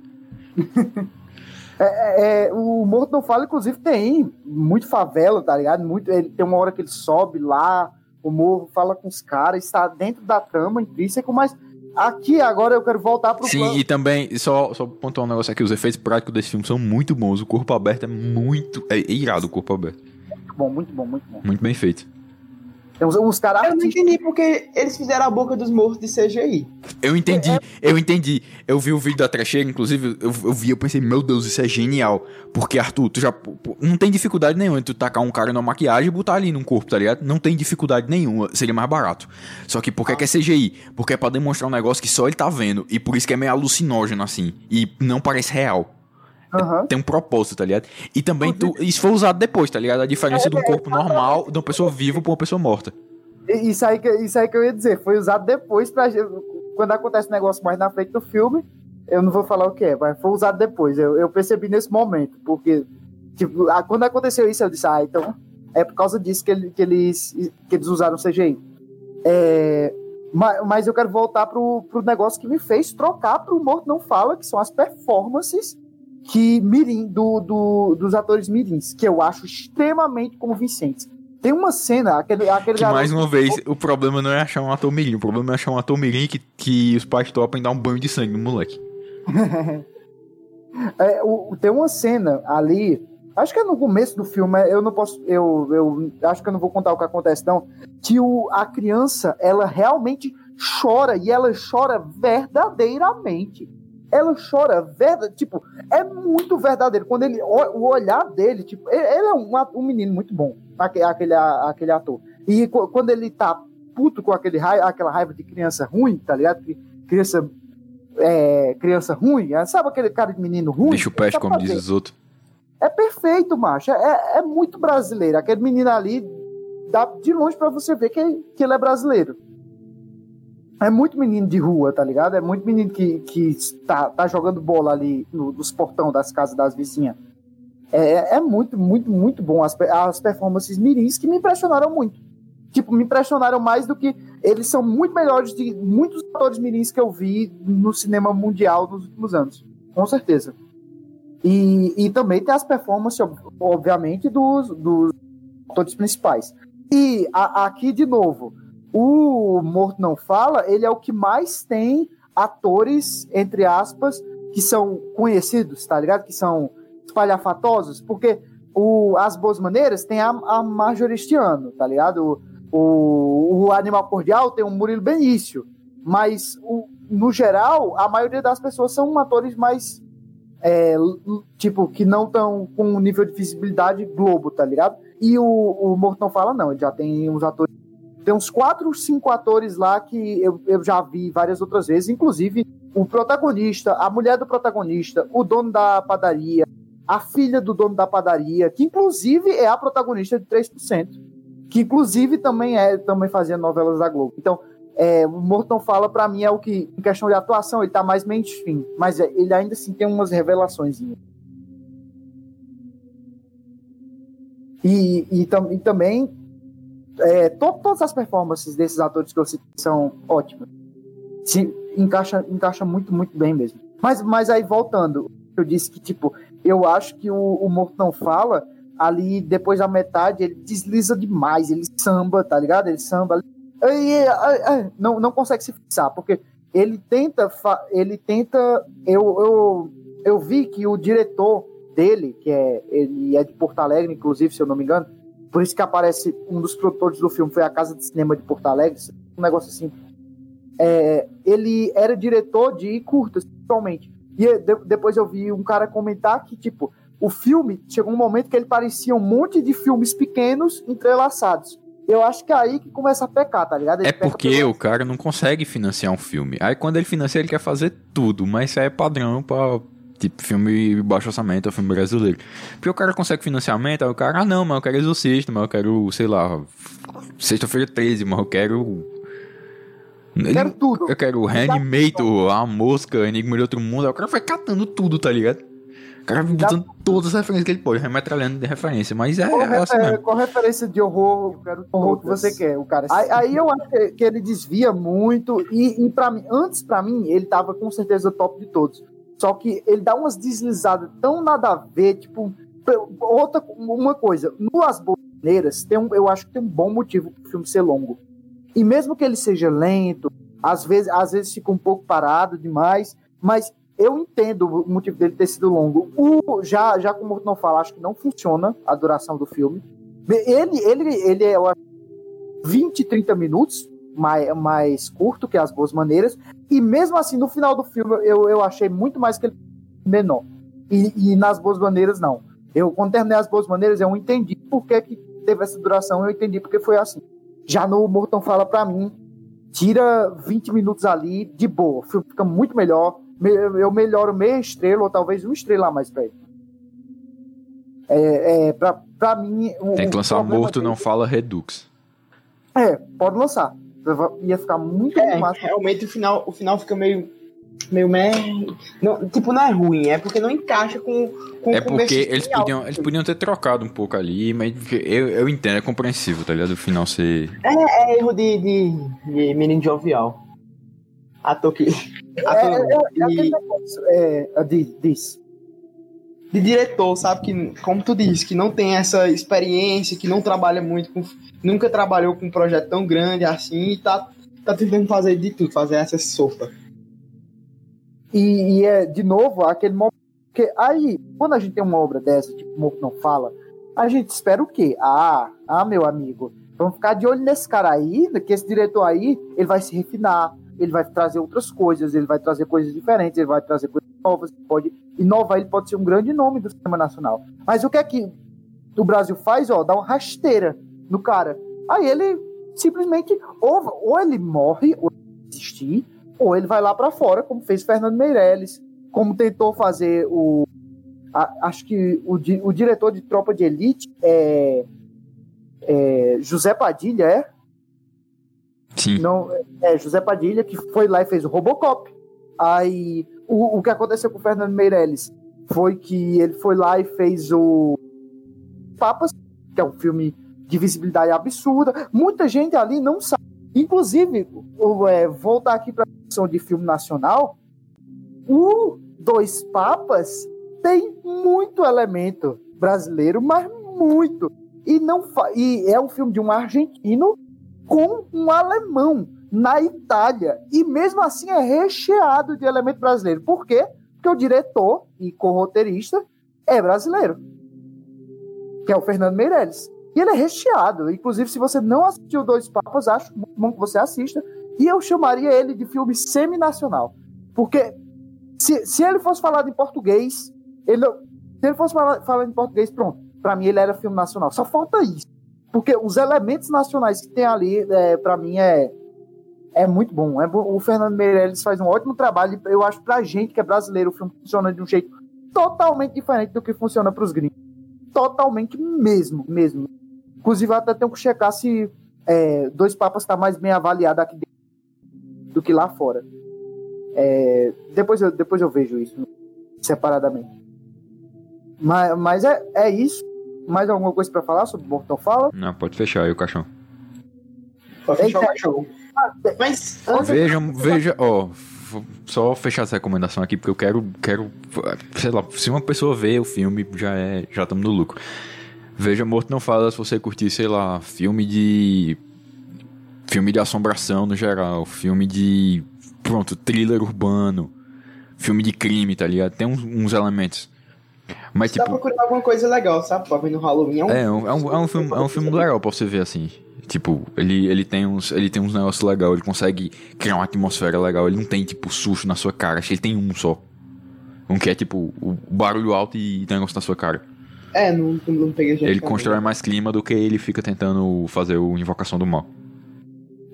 É, é, é, o Morto Não Fala, inclusive, tem muito favela, tá ligado? Muito, ele, tem uma hora que ele sobe lá, o morro fala com os caras, está dentro da trama intrínseco, mas Aqui agora eu quero voltar pro Sim, plano. e também, só, só pontuar um negócio aqui, os efeitos práticos desse filme são muito bons. O corpo aberto é muito. É irado o corpo aberto. Muito bom, muito bom, muito bom. Muito bem feito. Tem uns, uns caras. Eu não entendi porque eles fizeram a boca dos mortos de CGI. Eu entendi, é, é... eu entendi. Eu vi o vídeo da trecheira, inclusive, eu, eu vi, eu pensei, meu Deus, isso é genial. Porque, Arthur, tu já. Não tem dificuldade nenhuma em tu tacar um cara na maquiagem e botar ali no corpo, tá ligado? Não tem dificuldade nenhuma. Seria mais barato. Só que por que, ah. que é CGI? Porque é pra demonstrar um negócio que só ele tá vendo. E por isso que é meio alucinógeno, assim. E não parece real. Uhum. Tem um propósito, tá ligado? E também tu, isso foi usado depois, tá ligado? A diferença é, de um corpo é, normal, de uma pessoa viva pra uma pessoa morta. Isso aí, que, isso aí que eu ia dizer, foi usado depois pra. Quando acontece um negócio mais na frente do filme, eu não vou falar o que é, mas foi usado depois. Eu, eu percebi nesse momento, porque, tipo, quando aconteceu isso, eu disse, ah, então é por causa disso que, ele, que, eles, que eles usaram CGI. É, mas, mas eu quero voltar pro, pro negócio que me fez trocar pro Morto Não Fala, que são as performances que mirim do, do, dos atores mirins, que eu acho extremamente convincentes. Tem uma cena, aquele, aquele que, mais uma vez, o problema não é achar um ator mirim, o problema é achar um ator mirim que, que os pais topam dar um banho de sangue no moleque. é, o, tem uma cena ali, acho que é no começo do filme, eu não posso, eu, eu acho que eu não vou contar o que acontece não, que o, a criança, ela realmente chora, e ela chora verdadeiramente ela chora, verdade, tipo, é muito verdadeiro. Quando ele, o, olhar dele, tipo, ele, ele é um, um, menino muito bom, aquele, aquele, aquele ator. E quando ele tá puto com aquele raiva, aquela raiva de criança ruim, tá ligado? Criança, é, criança ruim, é, sabe aquele cara de menino ruim? Deixa o peste, como diz os outros. É perfeito, macho. É, é muito brasileiro. Aquele menino ali, dá de longe para você ver que, que ele é brasileiro é muito menino de rua, tá ligado? É muito menino que, que tá, tá jogando bola ali no, nos portão das casas das vizinhas. É, é muito, muito, muito bom as, as performances mirins que me impressionaram muito. Tipo, me impressionaram mais do que. Eles são muito melhores de muitos atores mirins que eu vi no cinema mundial nos últimos anos. Com certeza. E, e também tem as performances, obviamente, dos, dos atores principais. E a, aqui, de novo, o Morto Não Fala, ele é o que mais tem atores, entre aspas, que são conhecidos, tá ligado? Que são espalhafatosos, porque o, As Boas Maneiras tem a, a Majoristiano, tá ligado? O, o, o, Animal Cordial tem o Murilo Benício, mas o, no geral, a maioria das pessoas são atores mais, é, tipo, que não estão com um nível de visibilidade globo, tá ligado? E o, o Morto Não Fala, não, ele já tem uns atores tem uns quatro, cinco atores lá que eu, eu já vi várias outras vezes, inclusive o protagonista, a mulher do protagonista, o dono da padaria, a filha do dono da padaria, que inclusive é a protagonista de 3%, que inclusive também é também fazia novelas da Globo. Então, é, o Morton fala para mim é o que em questão de atuação ele tá mais mainstream, mas é, ele ainda assim tem umas revelações. E, e, e também é, to, todas as performances desses atores que eu citei são ótimas. Se encaixa, encaixa muito, muito bem mesmo. Mas, mas aí, voltando, eu disse que, tipo, eu acho que o, o Morto Não Fala, ali, depois da metade, ele desliza demais, ele samba, tá ligado? Ele samba. E, não, não consegue se fixar, porque ele tenta. Ele tenta. Eu, eu, eu vi que o diretor dele, que é, ele é de Porto Alegre, inclusive, se eu não me engano, por isso que aparece um dos produtores do filme, foi a Casa de Cinema de Porto Alegre, um negócio assim. É, ele era diretor de curtas, principalmente. E de, depois eu vi um cara comentar que, tipo, o filme chegou um momento que ele parecia um monte de filmes pequenos entrelaçados. Eu acho que é aí que começa a pecar, tá ligado? Ele é porque o cara não consegue financiar um filme. Aí quando ele financia, ele quer fazer tudo, mas isso aí é padrão pra, Tipo, filme baixo orçamento, é filme brasileiro. Porque o cara consegue financiamento, aí o cara, ah não, mas eu quero Exorcista, mas eu quero, sei lá, Sexta-feira 13, mas eu quero. Eu quero tudo. Eu quero Reanimator, A Mosca, Enigma de Outro Mundo. Aí o cara vai catando tudo, tá ligado? O cara vai botando todas as referências que ele pode, remetralhando de referência. Mas é, qual, é assim mesmo. Qual referência de horror, eu quero horror que você quer? O cara aí, aí eu acho que, que, ele desvia muito. E, e para mim, antes para mim, ele tava com certeza top de todos. Só que ele dá umas deslizadas tão nada a ver, tipo, outra uma coisa, no As Boneiras, tem um, eu acho que tem um bom motivo para o filme ser longo. E mesmo que ele seja lento, às vezes, às vezes fica um pouco parado demais, mas eu entendo o motivo dele ter sido longo. O, já, já como não fala, acho que não funciona a duração do filme. Ele, ele, ele é, 20, 30 minutos, mais, mais curto que As Boas Maneiras, e mesmo assim, no final do filme, eu, eu achei muito mais que ele menor. E, e nas Boas Maneiras, não. Eu, quando terminei As Boas Maneiras, eu entendi por que, que teve essa duração, eu entendi porque foi assim. Já no Morton Fala pra mim, tira 20 minutos ali, de boa, o filme fica muito melhor, eu melhoro meia estrela, ou talvez uma estrela a mais pra ele. É, é, pra, pra mim. Tem que lançar Morto dele... Não Fala Redux. É, pode lançar. Ia ficar muito é, massa. Realmente o final, o final fica meio. Meio mer... não, tipo, não é ruim, é porque não encaixa com, com É porque eles podiam, eles podiam ter trocado um pouco ali, mas eu, eu entendo, é compreensível, tá ligado? O final ser. É, é erro de, de, de menino jovial. Ator que. É, ator, é, é, é, é, de, disso de diretor, sabe? Que, como tu disse, que não tem essa experiência, que não trabalha muito com. Nunca trabalhou com um projeto tão grande assim e tá, tá tentando fazer de tudo, fazer essa sopa. E, e é, de novo, aquele momento. Porque aí, quando a gente tem uma obra dessa, tipo, o não fala, a gente espera o quê? Ah, ah, meu amigo, vamos ficar de olho nesse cara aí, que esse diretor aí, ele vai se refinar, ele vai trazer outras coisas, ele vai trazer coisas diferentes, ele vai trazer coisas novas, pode inovar, ele pode ser um grande nome do cinema nacional. Mas o que é que o Brasil faz? Ó, dá uma rasteira no cara. Aí ele simplesmente ou, ou ele morre, ou desistir, ou ele vai lá para fora, como fez Fernando Meirelles, como tentou fazer o. A, acho que o, o diretor de Tropa de Elite é, é José Padilha, é? Sim. Não, é José Padilha, que foi lá e fez o Robocop. Aí o, o que aconteceu com o Fernando Meirelles foi que ele foi lá e fez o Papas, que é um filme de visibilidade absurda. Muita gente ali não sabe. Inclusive, é, voltar aqui para a questão de filme nacional, o Dois Papas tem muito elemento brasileiro, mas muito. E, não e é um filme de um argentino com um alemão na Itália. E mesmo assim é recheado de elemento brasileiro. Por quê? Porque o diretor e co-roteirista é brasileiro. Que é o Fernando Meirelles. E ele é recheado. Inclusive, se você não assistiu Dois Papas, acho bom que você assista. E eu chamaria ele de filme semi-nacional. Porque se, se ele fosse falado em português, ele, se ele fosse falado em português, pronto. Para mim, ele era filme nacional. Só falta isso. Porque os elementos nacionais que tem ali, é, para mim, é, é muito bom. É bom. O Fernando Meirelles faz um ótimo trabalho. Eu acho pra gente que é brasileiro, o filme funciona de um jeito totalmente diferente do que funciona pros gringos. Totalmente mesmo, mesmo. Inclusive, até tenho que checar se é, Dois Papas está mais bem avaliado aqui dentro do que lá fora. É, depois, eu, depois eu vejo isso separadamente. Mas, mas é, é isso. Mais alguma coisa para falar sobre o Mortal Fala? Não, pode fechar aí o caixão. Pode fechar o caixão. Mas vejam, veja, ó, só fechar essa recomendação aqui porque eu quero, quero, sei lá, se uma pessoa vê o filme já é, já estamos no lucro. Veja Morto não fala se você curtir, sei lá, filme de filme de assombração no geral, filme de pronto, thriller urbano, filme de crime, tá ligado? Tem uns, uns elementos. Mas, você tipo, tá procurando alguma coisa legal, sabe? Pra ver no Halloween. É um, é, um, é, um, é um filme, é um filme legal pra você ver assim. Tipo, ele, ele tem uns ele tem uns negócios legais, ele consegue criar uma atmosfera legal, ele não tem tipo susto na sua cara, acho que ele tem um só. Um que é tipo o barulho alto e tem negócio na sua cara. É, não, não peguei Ele constrói mais clima do que ele fica tentando fazer o Invocação do Mal.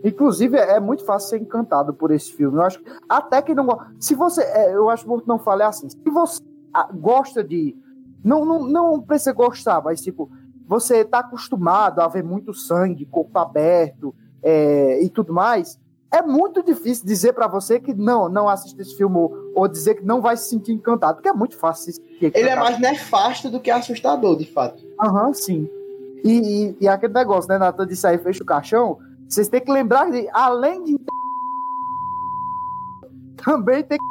Inclusive, é muito fácil ser encantado por esse filme. Eu acho até que não Se você. É, eu acho que não falei assim. Se você ah, gosta de. Não, não, não precisa gostar, mas tipo, você está acostumado a ver muito sangue, corpo aberto é, e tudo mais, é muito difícil dizer para você que não, não assiste esse filme ou dizer que não vai se sentir encantado, porque é muito fácil se Ele é mais nefasto do que assustador, de fato. Aham, uhum, sim. E, e, e, aquele negócio, né, Natan disse aí, fecha o caixão, vocês têm que lembrar de, além de também tem que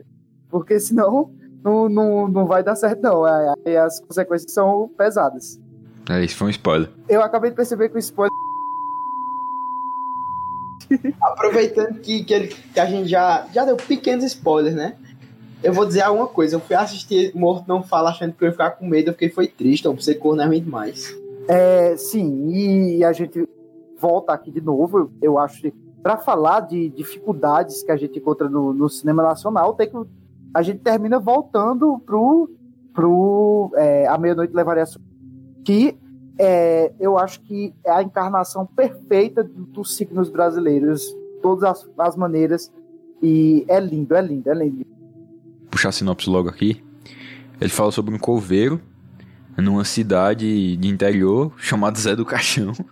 porque senão não, não, não vai dar certo, não. Aí as consequências são pesadas. É, isso foi um spoiler. Eu acabei de perceber que o spoiler. Aproveitando que, que, ele, que a gente já, já deu pequenos spoilers, né? Eu vou dizer alguma coisa. Eu fui assistir Morto Não Fala achando que eu ia ficar com medo, porque foi triste. Eu pensei corno é ruim demais. É, sim, e a gente volta aqui de novo, eu acho que para falar de dificuldades que a gente encontra no, no, cinema nacional, tem que a gente termina voltando pro, pro é, A Meia-Noite Levaria que é, eu acho que é a encarnação perfeita dos signos brasileiros, todas as, as maneiras, e é lindo, é lindo, é lindo. Puxar a sinopse logo aqui. Ele fala sobre um coveiro numa cidade de interior chamada Zé do Caixão.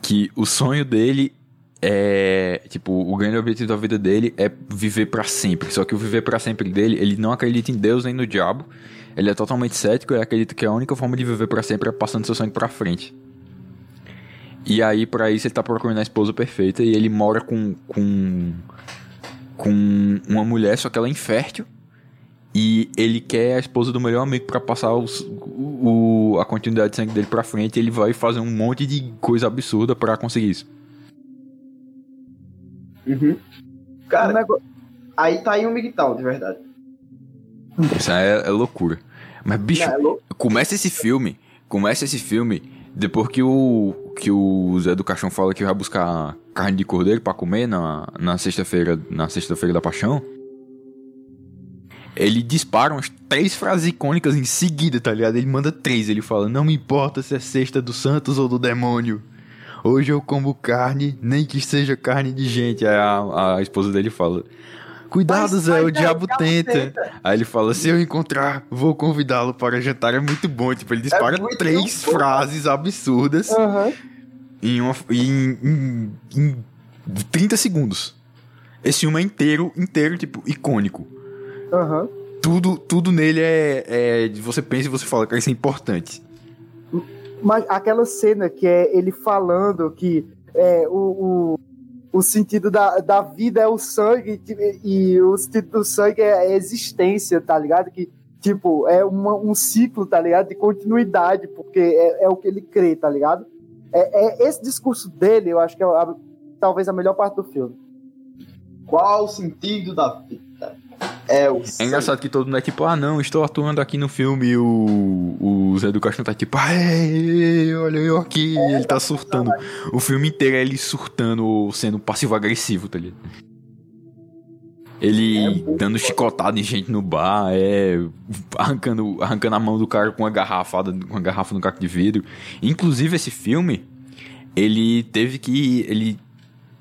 Que o sonho dele é. Tipo, o grande objetivo da vida dele é viver para sempre. Só que o viver para sempre dele, ele não acredita em Deus nem no diabo. Ele é totalmente cético e acredita que a única forma de viver para sempre é passando seu sangue pra frente. E aí, para isso, ele tá procurando a esposa perfeita e ele mora com. com. com uma mulher, só que ela é infértil. E ele quer a esposa do melhor amigo para passar os, o, a continuidade de sangue dele pra frente. Ele vai fazer um monte de coisa absurda para conseguir isso. Uhum. Cara, aí tá aí um migtal, de verdade. Isso é, é loucura. Mas, bicho, Não, é começa esse filme. Começa esse filme depois que o, que o Zé do Caixão fala que vai buscar carne de cordeiro para comer na, na sexta-feira na sexta-feira da paixão ele dispara umas três frases icônicas em seguida, tá ligado? Ele manda três, ele fala: Não me importa se é sexta do Santos ou do demônio. Hoje eu como carne, nem que seja carne de gente. Aí a, a esposa dele fala: Cuidado, mas, Zé, mas o, diabo, o tenta. tenta. Aí ele fala: Se eu encontrar, vou convidá-lo para jantar. É muito bom. Tipo, ele dispara é três bom. frases absurdas uhum. em, uma, em, em, em 30 segundos. Esse filme é inteiro, inteiro, tipo, icônico. Uhum. Tudo, tudo nele é, é. Você pensa e você fala que isso é importante. Mas aquela cena que é ele falando que é, o, o, o sentido da, da vida é o sangue e, o sentido do sangue é a existência, tá ligado? Que, tipo, é uma, um ciclo, tá ligado? De continuidade, porque é, é o que ele crê, tá ligado? É, é esse discurso dele, eu acho que é a, talvez a melhor parte do filme. Qual o sentido da vida? É, o é engraçado que todo mundo é tipo, ah não, estou atuando aqui no filme e o, o Zé do Castro tá tipo, ah, olha eu aqui, é, ele tá surtando. O filme inteiro é ele surtando, sendo passivo-agressivo, tá ligado? Ele é dando chicotada em gente no bar, é arrancando, arrancando a mão do cara com uma garrafada, com uma garrafa no caco de vidro. Inclusive esse filme, ele teve que ele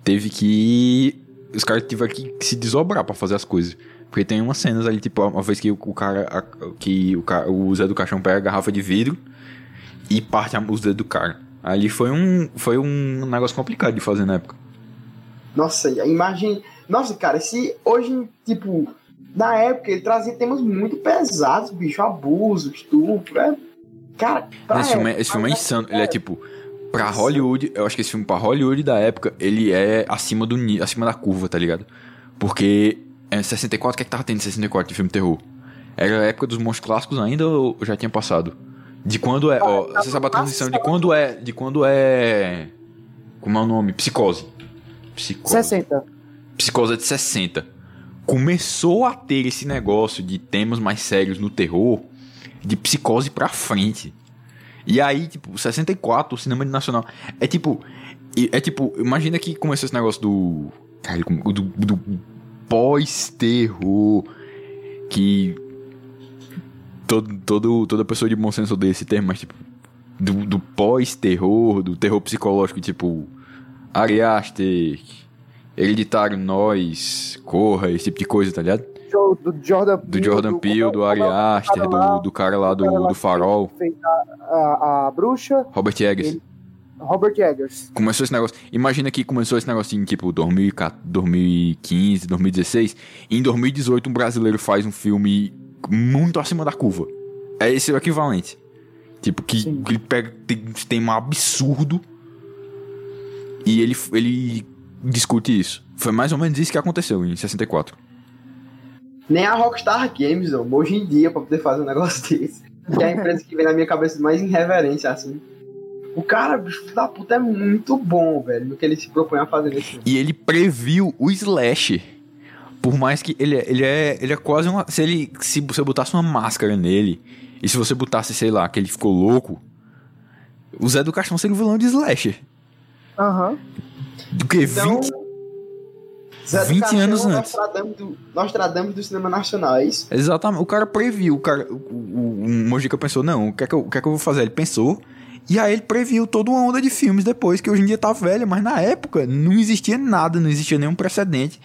teve que os caras tiveram que se desobrar para fazer as coisas. Porque tem umas cenas ali, tipo, uma vez que o, cara. que o, cara, o Zé do Caixão pega a garrafa de vidro e parte os dedos do cara. Ali foi um, foi um negócio complicado de fazer na época. Nossa, imagine. Nossa, cara, se hoje, tipo, na época ele trazia temas muito pesados, bicho, abuso, estupro, é... Cara, esse, filme, é, esse filme é insano. Ele é tipo, pra Hollywood, eu acho que esse filme pra Hollywood da época, ele é acima do acima da curva, tá ligado? Porque é, 64, o que é que tava tendo em 64 de filme terror? Era a época dos monstros clássicos ainda ou já tinha passado? De quando é. Ó, você sabe a transição de quando é. De quando é. Como é o nome? Psicose. Psicose. 60. Psicose é de 60. Começou a ter esse negócio de temas mais sérios no terror, de psicose pra frente. E aí, tipo, 64, o cinema nacional. É tipo. É tipo, imagina que começou esse negócio do. Cara, do, do pós-terror que todo, todo, toda pessoa de bom senso odeia esse termo, mas tipo, do, do pós-terror, do terror psicológico, tipo, Ari Aster, Hereditário, Nós, Corra, esse tipo de coisa, tá ligado? Do Jordan Peele, do, Jordan Peele, do Ari Aster, do, do cara lá do, do Farol. A, a, a, bruxa. Robert Eggers. Ele, Robert Eggers. Começou esse negócio. Imagina que começou esse negócio em tipo 2015, 2016. E em 2018 um brasileiro faz um filme muito acima da curva. É esse o equivalente. Tipo, que, que ele pega. Tem, tem um absurdo. E ele, ele discute isso. Foi mais ou menos isso que aconteceu em 64. Nem a Rockstar Games, hoje em dia, pra poder fazer um negócio desse. Que é a empresa que vem na minha cabeça mais em reverência, assim. O cara, bicho da puta, é muito bom, velho, no que ele se propõe a fazer nesse filme. E ele previu o Slash. Por mais que ele, ele é ele é quase uma. Se ele. Se você botasse uma máscara nele, e se você botasse, sei lá, que ele ficou louco, O Zé do Caixão seria o vilão de Slasher. Aham. Uhum. Do que? Então, 20, Zé 20 Caixão, anos antes. Nós tradamos do, do cinema nacional, é isso? Exatamente. O cara previu. O, cara, o, o, o Mojica pensou, não, o que, é que eu, o que é que eu vou fazer? Ele pensou. E aí ele previu toda uma onda de filmes depois, que hoje em dia tá velha, mas na época não existia nada, não existia nenhum precedente.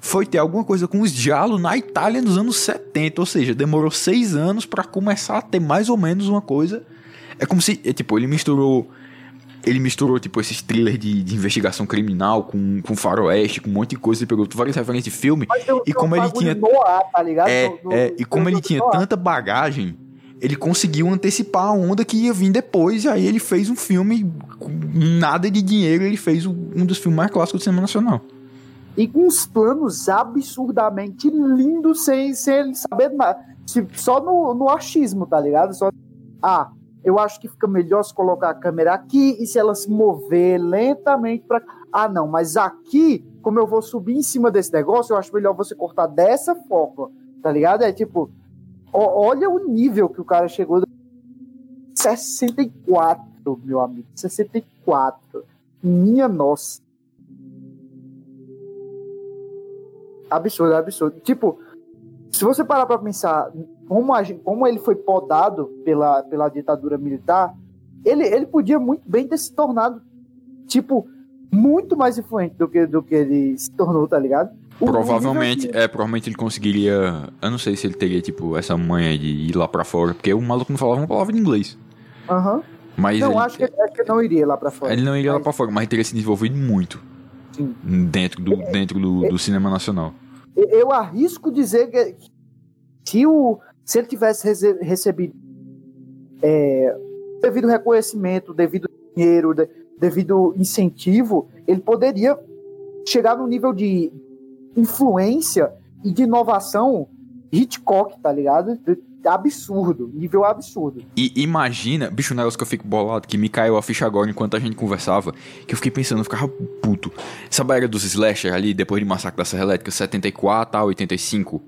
Foi ter alguma coisa com os Giallo na Itália nos anos 70, ou seja, demorou seis anos para começar a ter mais ou menos uma coisa. É como se, é, tipo, ele misturou ele misturou, tipo, esses thrillers de, de, investigação criminal com, com faroeste, com um monte de coisa. Ele pegou várias referências de filme. Eu, e como ele tinha. Noir, tá ligado? É, é, e como ele tinha tanta bagagem, ele conseguiu antecipar a onda que ia vir depois. E aí ele fez um filme com nada de dinheiro. Ele fez um dos filmes mais clássicos do cinema nacional. E com uns planos absurdamente lindos, sem, sem ele saber nada. Só no, no achismo, tá ligado? Só. Ah, eu acho que fica melhor se colocar a câmera aqui e se ela se mover lentamente para. Ah, não, mas aqui, como eu vou subir em cima desse negócio, eu acho melhor você cortar dessa forma, tá ligado? É tipo, olha o nível que o cara chegou. 64, meu amigo, 64. Minha nossa. Absurdo, absurdo. Tipo, se você parar pra pensar como, a, como ele foi podado pela, pela ditadura militar, ele, ele podia muito bem ter se tornado, tipo, muito mais influente do que, do que ele se tornou, tá ligado? Provavelmente, é, provavelmente ele conseguiria. Eu não sei se ele teria, tipo, essa manha de ir lá pra fora, porque o maluco não falava uma palavra em inglês. Aham. Uhum. Mas não, ele, acho que, acho que não iria lá pra fora. Ele não iria mas... lá pra fora, mas ele teria se desenvolvido muito. Sim. Dentro do, dentro do, do cinema nacional. Eu arrisco dizer que se o, se ele tivesse recebido é, devido reconhecimento, devido dinheiro, de, devido incentivo, ele poderia chegar no nível de influência e de inovação Hitchcock, tá ligado? Absurdo, nível absurdo. E imagina, bicho, um negócio que eu fico bolado, que me caiu a ficha agora enquanto a gente conversava, que eu fiquei pensando, eu ficava puto. Sabe a era dos slasher ali, depois de Massacre da Serra Elétrica, 74 a 85?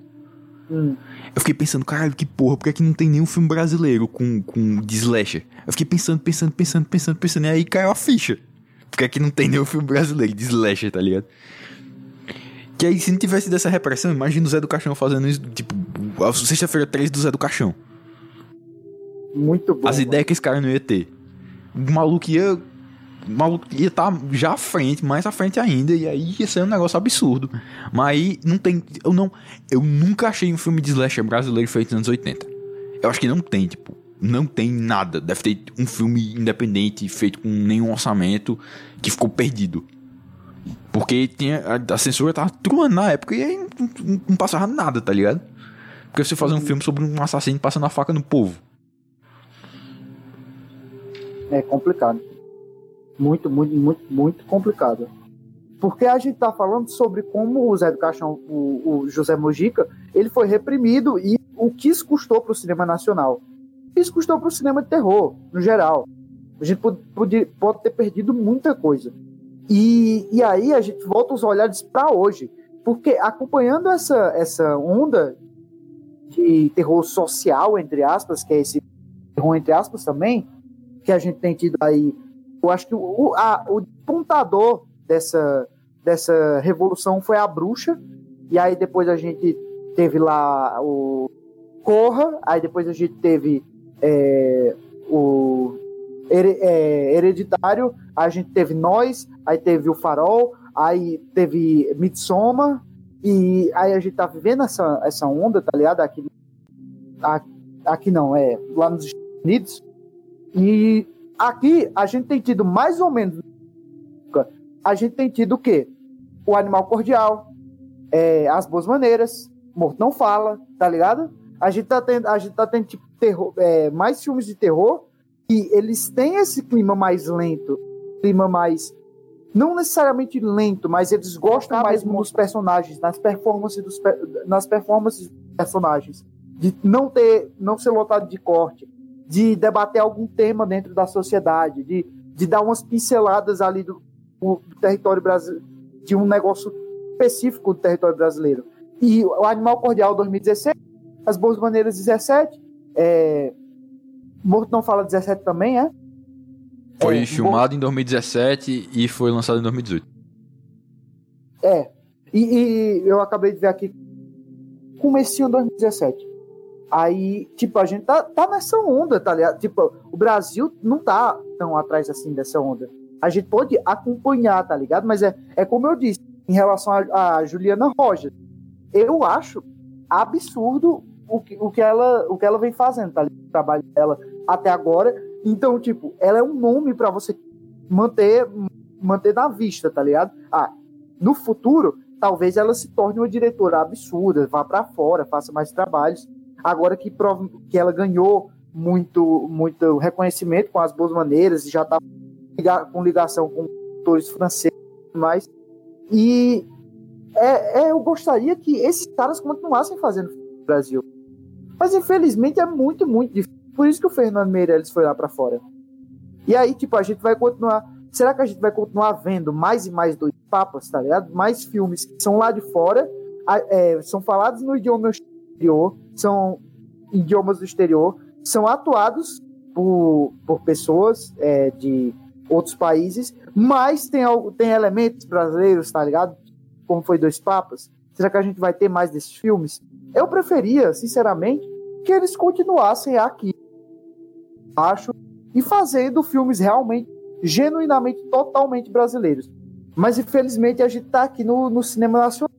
Hum. Eu fiquei pensando, caralho, que porra, por que, é que não tem nenhum filme brasileiro com, com de slasher? Eu fiquei pensando, pensando, pensando, pensando, pensando, e aí caiu a ficha. Por que, é que não tem nenhum filme brasileiro de slasher, tá ligado? Que aí, se não tivesse dessa repressão, imagina o Zé do Caixão fazendo isso, tipo, a sexta-feira 3 do Zé do Caixão. Muito bom. As ideias que esse cara não ia ter. O maluco ia o maluco ia estar tá já à frente, mais à frente ainda, e aí ia ser um negócio absurdo. Mas aí não tem. Eu não. Eu nunca achei um filme de slasher brasileiro feito nos anos 80. Eu acho que não tem, tipo. Não tem nada. Deve ter um filme independente feito com nenhum orçamento que ficou perdido. Porque tinha, a, a censura tava truando na época e aí não, não, não passava nada, tá ligado? Porque você fazer um filme sobre um assassino passando a faca no povo. É complicado muito, muito, muito, muito complicada. Porque a gente está falando sobre como o Zé do Caixão, o, o, José Mojica, ele foi reprimido e o que isso custou para o cinema nacional. Isso custou para o cinema de terror, no geral. A gente pode, pode, pode ter perdido muita coisa. E, e aí a gente volta os olhares para hoje. Porque acompanhando essa, essa onda de terror social, entre aspas, que é esse terror entre aspas também, que a gente tem tido aí eu acho que o, a, o pontador dessa, dessa revolução foi a bruxa, e aí depois a gente teve lá o Corra, aí depois a gente teve é, o Hereditário, a gente teve Nós, aí teve o Farol, aí teve Midsommar, e aí a gente tá vivendo essa, essa onda, tá ligado? Aqui, aqui não, é lá nos Estados Unidos, e Aqui a gente tem tido mais ou menos. A gente tem tido o quê? O animal cordial, é, as boas maneiras, morto não fala, tá ligado? A gente tá tendo, a gente tá tendo tipo, terror, é, mais filmes de terror e eles têm esse clima mais lento, clima mais não necessariamente lento, mas eles gostam mais dos personagens, nas performances dos nas performances dos personagens, de não ter, não ser lotado de corte, de debater algum tema dentro da sociedade, de, de dar umas pinceladas ali do, do território brasileiro, de um negócio específico do território brasileiro. E o Animal Cordial 2016, As Boas Maneiras 17, é, Morto Não Fala 17 também, é? Foi é, filmado bom... em 2017 e foi lançado em 2018. É. E, e eu acabei de ver aqui comecinho de 2017. Aí, tipo, a gente tá, tá nessa onda, tá ligado? Tipo, o Brasil não tá tão atrás assim dessa onda. A gente pode acompanhar, tá ligado? Mas é, é como eu disse, em relação a, a Juliana Rojas. Eu acho absurdo o que, o que, ela, o que ela vem fazendo, tá ligado? O trabalho dela até agora. Então, tipo, ela é um nome para você manter, manter na vista, tá ligado? Ah, no futuro, talvez ela se torne uma diretora absurda, vá para fora, faça mais trabalhos. Agora que, que ela ganhou muito, muito reconhecimento com as boas maneiras e já está com ligação com atores franceses e mais. E é, é, eu gostaria que esses caras continuassem fazendo no Brasil. Mas infelizmente é muito, muito difícil. Por isso que o Fernando Meirelles foi lá para fora. E aí, tipo, a gente vai continuar. Será que a gente vai continuar vendo mais e mais dois papas, tá ligado? Mais filmes que são lá de fora, é, são falados no idioma exterior, são idiomas do exterior, são atuados por, por pessoas é, de outros países, mas tem, tem elementos brasileiros, tá ligado? Como foi Dois Papas. Será que a gente vai ter mais desses filmes? Eu preferia, sinceramente, que eles continuassem aqui, acho, e fazendo filmes realmente, genuinamente, totalmente brasileiros. Mas infelizmente a gente tá aqui no, no cinema nacional.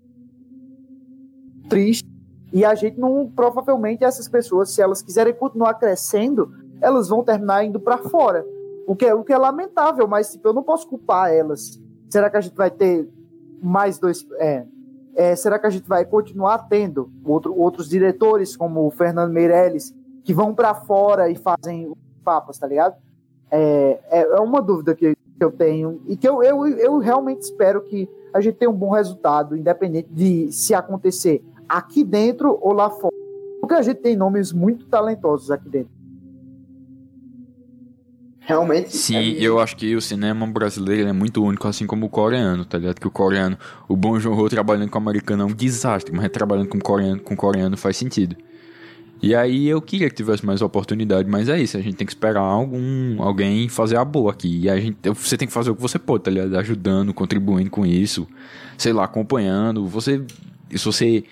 Triste. E a gente não, provavelmente, essas pessoas, se elas quiserem continuar crescendo, elas vão terminar indo para fora. O que, é, o que é lamentável, mas tipo, eu não posso culpar elas. Será que a gente vai ter mais dois. É, é, será que a gente vai continuar tendo outro, outros diretores, como o Fernando Meirelles, que vão para fora e fazem papas, tá ligado? É, é, é uma dúvida que, que eu tenho e que eu, eu, eu realmente espero que a gente tenha um bom resultado, independente de se acontecer aqui dentro ou lá fora. Porque a gente tem nomes muito talentosos aqui dentro. Realmente. Sim, é eu acho que o cinema brasileiro é muito único, assim como o coreano, tá ligado? Que o coreano, o Bong Joon-ho trabalhando com o americano é um desastre, mas trabalhando com o coreano, com o coreano faz sentido. E aí eu queria que tivesse mais oportunidade, mas é isso, a gente tem que esperar algum alguém fazer a boa aqui. E a gente, você tem que fazer o que você pode, tá ligado? Ajudando, contribuindo com isso, sei lá, acompanhando. Você se você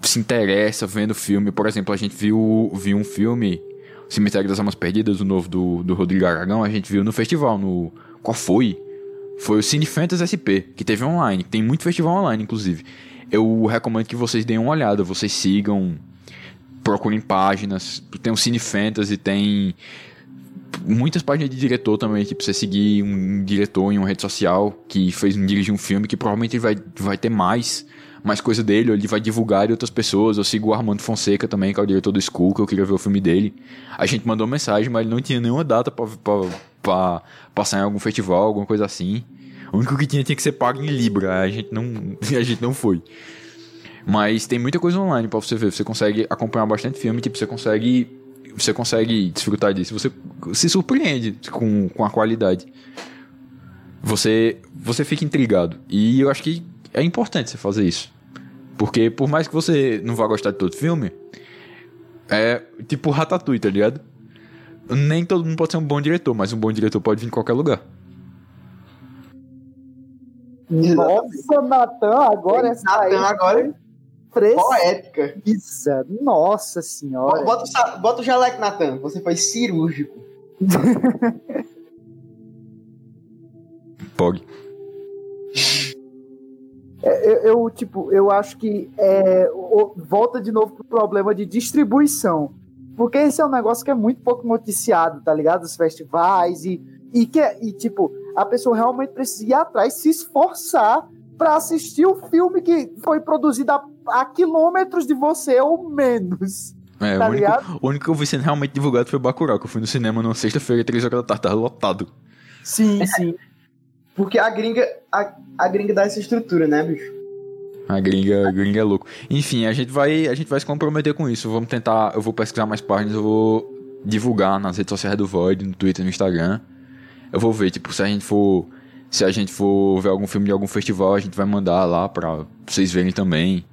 se interessa vendo filme, por exemplo, a gente viu, viu um filme Cemitério das Almas Perdidas, o novo do, do Rodrigo Aragão, a gente viu no festival, no. Qual foi? Foi o Cine Fantasy SP, que teve online. Tem muito festival online, inclusive. Eu recomendo que vocês deem uma olhada, vocês sigam, procurem páginas. Tem o Cine Fantasy, tem muitas páginas de diretor também, tipo, você seguir um diretor em uma rede social que fez dirigir um filme que provavelmente vai, vai ter mais mais coisa dele, ou ele vai divulgar de outras pessoas. Eu sigo o Armando Fonseca também, que é o diretor do School, que eu queria ver o filme dele. A gente mandou mensagem, mas ele não tinha nenhuma data pra passar em algum festival, alguma coisa assim. O único que tinha tinha que ser pago em Libra, a gente não, a gente não foi. Mas tem muita coisa online para você ver. Você consegue acompanhar bastante filme, tipo, você consegue. Você consegue desfrutar disso. Você se surpreende com, com a qualidade. Você, você fica intrigado. E eu acho que é importante você fazer isso. Porque por mais que você não vá gostar de todo filme, é tipo Ratatouille, tá ligado? Nem todo mundo pode ser um bom diretor, mas um bom diretor pode vir em qualquer lugar. Nossa, Natan, agora essa Natan agora. Poética. Isso, nossa senhora. Bota, bota o jaleco, Natan. Você foi cirúrgico. Pog. É, eu, eu, tipo, eu acho que é, volta de novo pro problema de distribuição. Porque esse é um negócio que é muito pouco noticiado, tá ligado? Os festivais e, e que e, tipo, a pessoa realmente precisa ir atrás, se esforçar para assistir o filme que foi produzido a, a quilômetros de você ou menos. É, tá o, único, o único que eu vi sendo realmente divulgado foi o Bacurau, que eu fui no cinema na sexta-feira, três horas da tarde, tava lotado. Sim, sim. Porque a gringa, a, a gringa dá essa estrutura, né, bicho? A gringa, a gringa é louco. Enfim, a gente vai, a gente vai se comprometer com isso. Vamos tentar, eu vou pesquisar mais páginas, eu vou divulgar nas redes sociais do Void, no Twitter, no Instagram. Eu vou ver, tipo, se a gente for, se a gente for ver algum filme de algum festival, a gente vai mandar lá pra vocês verem também.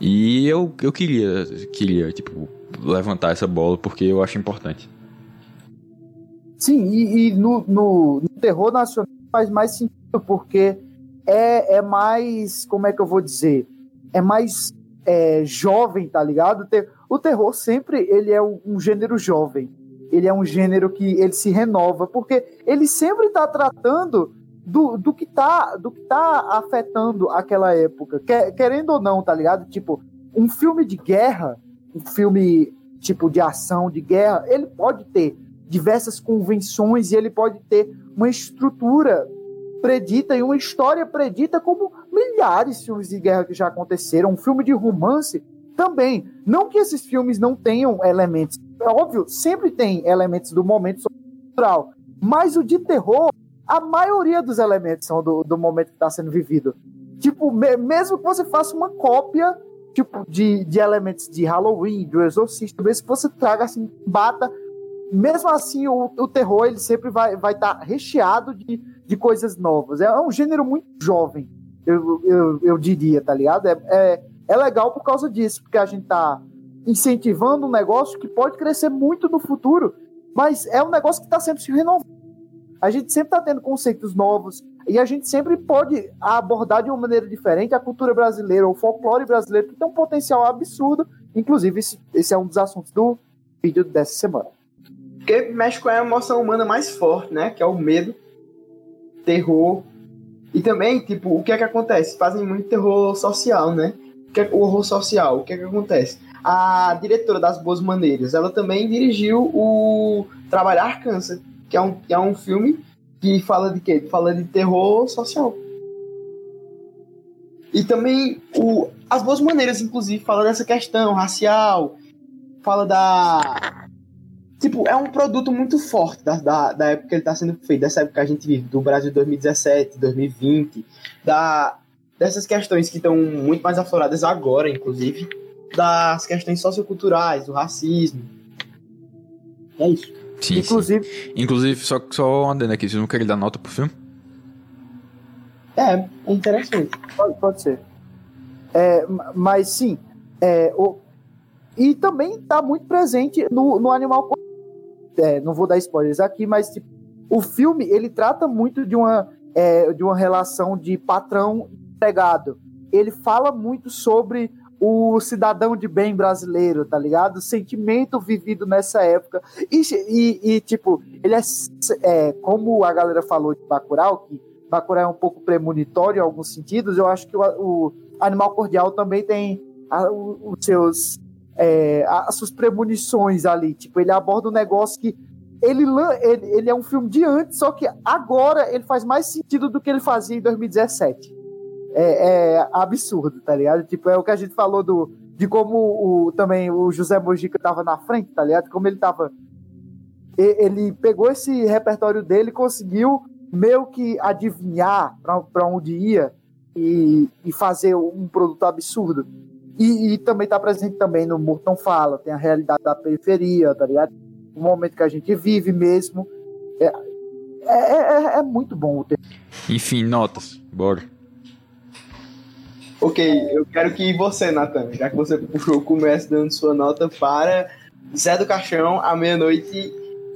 E eu, eu queria, queria, tipo, levantar essa bola porque eu acho importante. Sim, e, e no, no, no, terror nacional faz mais sentido, porque é, é mais, como é que eu vou dizer? É mais é, jovem, tá ligado? O terror sempre ele é um, um, gênero jovem. Ele é um gênero que ele se renova, porque ele sempre está tratando do, do, que tá, do que tá afetando aquela época. Querendo ou não, tá ligado? Tipo, um filme de guerra, um filme tipo de ação, de guerra, ele pode ter diversas convenções e ele pode ter uma estrutura predita e uma história predita como milhares de filmes de guerra que já aconteceram. Um filme de romance também. Não que esses filmes não tenham elementos. É óbvio, sempre tem elementos do momento cultural. Mas o de terror, a maioria dos elementos são do, do momento que está sendo vivido. Tipo, me, mesmo que você faça uma cópia tipo de, de elementos de Halloween, do Exorcista, mesmo que você traga assim, bata mesmo assim, o, o terror ele sempre vai estar vai tá recheado de, de coisas novas. É um gênero muito jovem, eu, eu, eu diria, tá ligado? É, é, é legal por causa disso, porque a gente tá incentivando um negócio que pode crescer muito no futuro, mas é um negócio que está sempre se renovando. A gente sempre está tendo conceitos novos e a gente sempre pode abordar de uma maneira diferente a cultura brasileira, o folclore brasileiro, que tem um potencial absurdo. Inclusive, esse, esse é um dos assuntos do vídeo dessa semana. Porque mexe com a emoção humana mais forte, né? Que é o medo, terror. E também, tipo, o que é que acontece? Fazem muito terror social, né? O, que é, o horror social, o que é que acontece? A diretora das Boas Maneiras, ela também dirigiu o Trabalhar Câncer, que é um, que é um filme que fala de quê? Fala de terror social. E também o, As Boas Maneiras, inclusive, fala dessa questão racial, fala da Tipo, é um produto muito forte da, da, da época que ele está sendo feito, dessa época que a gente vive, do Brasil 2017, 2020, da, dessas questões que estão muito mais afloradas agora, inclusive, das questões socioculturais, do racismo. É isso. Sim, inclusive, sim. inclusive só, só andando aqui, vocês não querem dar nota pro filme? É, interessante. Pode, pode ser. É, mas sim, é, o, e também está muito presente no, no Animal é, não vou dar spoilers aqui, mas tipo, o filme ele trata muito de uma, é, de uma relação de patrão empregado. Ele fala muito sobre o cidadão de bem brasileiro, tá ligado? O sentimento vivido nessa época. E, e, e tipo, ele é, é, como a galera falou de Bacurau, que Bacurau é um pouco premonitório em alguns sentidos, eu acho que o, o Animal Cordial também tem a, os seus é, as suas premonições ali. Tipo, ele aborda um negócio que ele, ele, ele é um filme de antes, só que agora ele faz mais sentido do que ele fazia em 2017. É, é absurdo, tá ligado? Tipo, é o que a gente falou do, de como o, também o José Mojica tava na frente, tá ligado? Como ele tava. Ele pegou esse repertório dele conseguiu meio que adivinhar para onde ia e, e fazer um produto absurdo. E, e também está presente também no Murton Fala, tem a realidade da periferia, tá ligado? O momento que a gente vive mesmo. É, é, é, é muito bom o tempo. Enfim, notas. Bora. Ok, eu quero que você, Nathan, já que você puxou, comece dando sua nota para Zé do Caixão, à meia-noite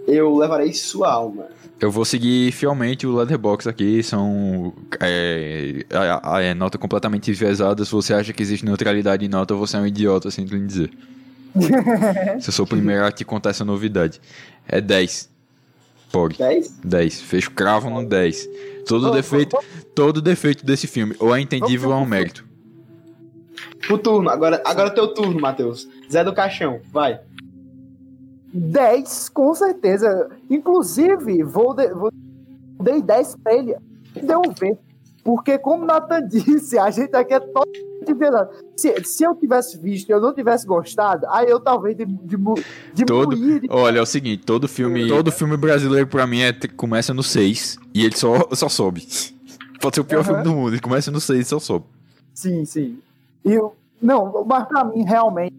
eu levarei sua alma. Eu vou seguir fielmente o Leatherbox aqui, são é, a, a, é, nota completamente enviesada. Se você acha que existe neutralidade em nota, você é um idiota, sinto lhe dizer. Se eu sou o primeiro a te contar essa novidade. É 10. Pog. 10? 10. Fecho cravo no 10. Todo oh, defeito, oh, oh. todo defeito desse filme, ou é entendível ou é um mérito. O turno, agora, agora é teu turno, Matheus. Zé do Caixão, vai. 10, com certeza. Inclusive, vou, de, vou dei 10 pra ele ver. Porque, como o Nathan disse, a gente aqui é totalmente verdade. Se, se eu tivesse visto e eu não tivesse gostado, aí eu talvez de, de, de todo, Olha, é o seguinte, todo filme, todo filme brasileiro pra mim é, começa no 6 e ele só, só sobe. Pode ser o pior uhum. filme do mundo, ele começa no 6 e só sobe. Sim, sim. E eu, não, mas pra mim, realmente,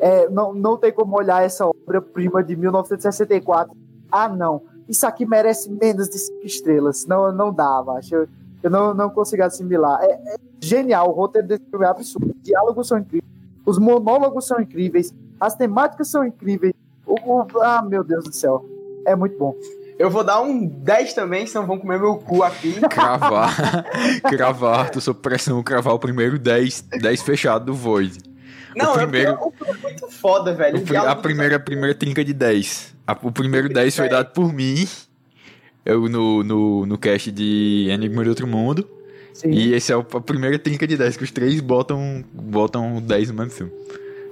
é, não, não tem como olhar essa obra-prima de 1964. Ah, não. Isso aqui merece menos de cinco estrelas. Não, não dá, acho. Eu, eu não, não consigo assimilar. É, é, genial. O roteiro desse filme é absurdo. Os diálogos são incríveis. Os monólogos são incríveis. As temáticas são incríveis. O, o, ah, meu Deus do céu. É muito bom. Eu vou dar um 10 também, senão vão comer meu cu aqui. Cravar. cravar, tô sob pressão, cravar o primeiro 10, 10 fechado do Void. Não, o primeiro... é muito foda, velho. a primeira, a primeira trinca de 10. o primeiro 10 foi dado por mim. Eu no, no, no cast de Enigma de Outro Mundo. Sim. E esse é a primeira trinca de 10, que os três botam, botam 10 no mesmo filme.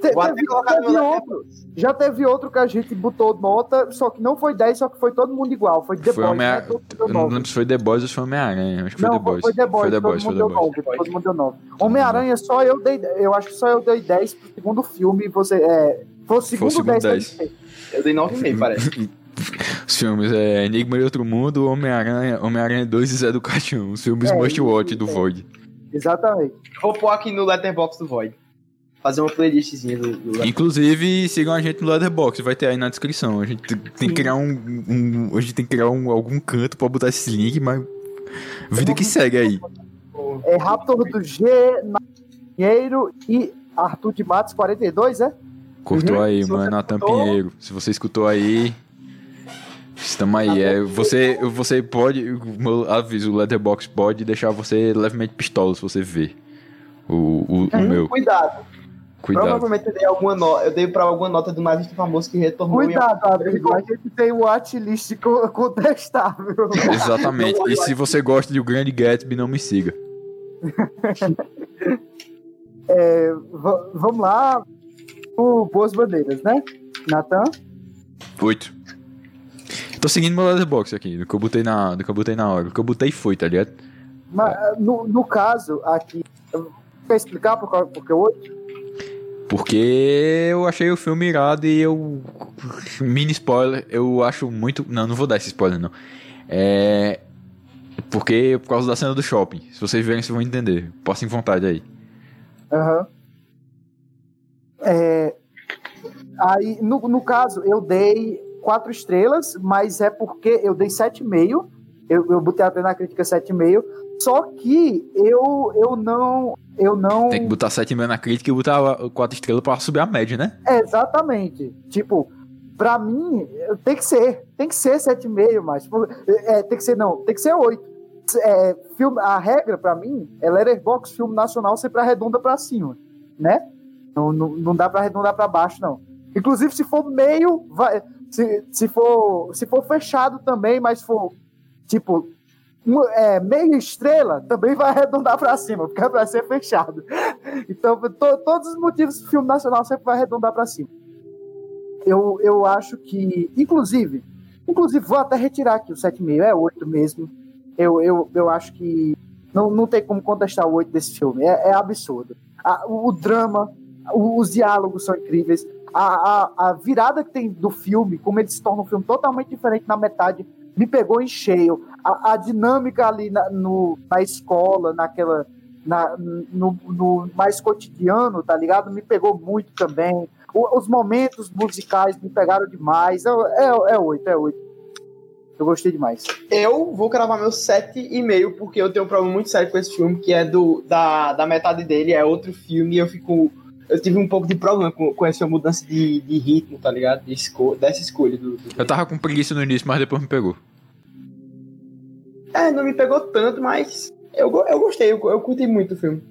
Te, teve, teve outro, já teve outro que a gente botou nota, só que não foi 10, só que foi todo mundo igual. Foi The foi Boys. Né? Não lembro se foi The Boys ou se foi Homem-Aranha. Acho que foi não, The Boys. Foi The Boys. Foi The Boys. Todo, mundo, deu 9, todo mundo deu 9. Homem-Aranha, só eu dei. Eu acho que só eu dei 10 pro segundo filme. Você, é, foi o segundo, foi o segundo 10. 10. Eu dei 9,5, parece. Os filmes é Enigma de Outro Mundo, Homem-Aranha, Homem-Aranha 2 e Zé do Caixão. Os filmes é, Must Watch do Void. Exatamente. Vou pôr aqui no Letterboxd do Void fazer uma playlistzinha do, do Inclusive, sigam a gente no Leatherbox, vai ter aí na descrição. A gente tem que criar um, um, a gente tem que criar um, algum canto pra botar esse link, mas vida que segue aí. É Raptor do G, Pinheiro e Arthur de Matos 42, é? Cortou uhum. aí, mano, Natan Pinheiro. Se você escutou aí, Estamos aí. É, você, você pode, meu aviso, o Leatherbox pode deixar você levemente pistola se você ver o, o, o uhum, meu. Cuidado. Cuidado. Provavelmente eu dei alguma nota, eu dei pra alguma nota do nazista famoso que retornou. Cuidado, amigo, a gente tem o watchlist contestável. Exatamente. e se você gosta de O Grande Gatsby, não me siga. é, vamos lá. O Boas Bandeiras, né? Natan? Oito. Tô seguindo meu letterbox aqui, do que eu botei na, do que eu botei na hora. Do que eu botei foi, tá ligado? Mas, no, no caso, aqui, quer explicar por, por que oito? Porque eu achei o filme irado e eu. Mini spoiler, eu acho muito. Não, não vou dar esse spoiler, não. É. Porque por causa da cena do shopping. Se vocês verem, vocês vão entender. Passem vontade aí. Aham. Uhum. É. Aí, no, no caso, eu dei quatro estrelas, mas é porque eu dei sete meio. Eu, eu botei até na crítica sete meio. Só que eu, eu não. Eu não. Tem que botar 7,5 na crítica e botar 4 estrelas pra subir a média, né? É, exatamente. Tipo, pra mim, tem que ser. Tem que ser 7,5, mas. É, tem que ser, não, tem que ser 8. É, filme, a regra, pra mim, é Letterboxd, filme nacional, sempre arredonda pra cima, né? Não, não, não dá pra arredondar pra baixo, não. Inclusive, se for meio, vai. Se, se, for, se for fechado também, mas for, tipo, é, meia estrela também vai arredondar para cima, porque vai ser fechado. Então, to, todos os motivos do filme nacional sempre vai arredondar para cima. Eu, eu acho que, inclusive, inclusive, vou até retirar aqui o 7,5, é 8 mesmo. Eu, eu, eu acho que não, não tem como contestar o 8 desse filme, é, é absurdo. A, o, o, drama, o, os diálogos são incríveis. A, a, a virada que tem do filme, como ele se torna um filme totalmente diferente na metade, me pegou em cheio. A, a dinâmica ali na, no, na escola, naquela. Na, no, no, mais cotidiano, tá ligado? Me pegou muito também. O, os momentos musicais me pegaram demais. É, é, é oito, é oito. Eu gostei demais. Eu vou cravar meu sete e meio, porque eu tenho um problema muito sério com esse filme, que é do da, da metade dele, é outro filme, e eu fico. Eu tive um pouco de problema com, com essa mudança de, de ritmo, tá ligado? De esco dessa escolha. Do, do... Eu tava com preguiça no início, mas depois me pegou. É, não me pegou tanto, mas eu, eu gostei, eu, eu curti muito o filme.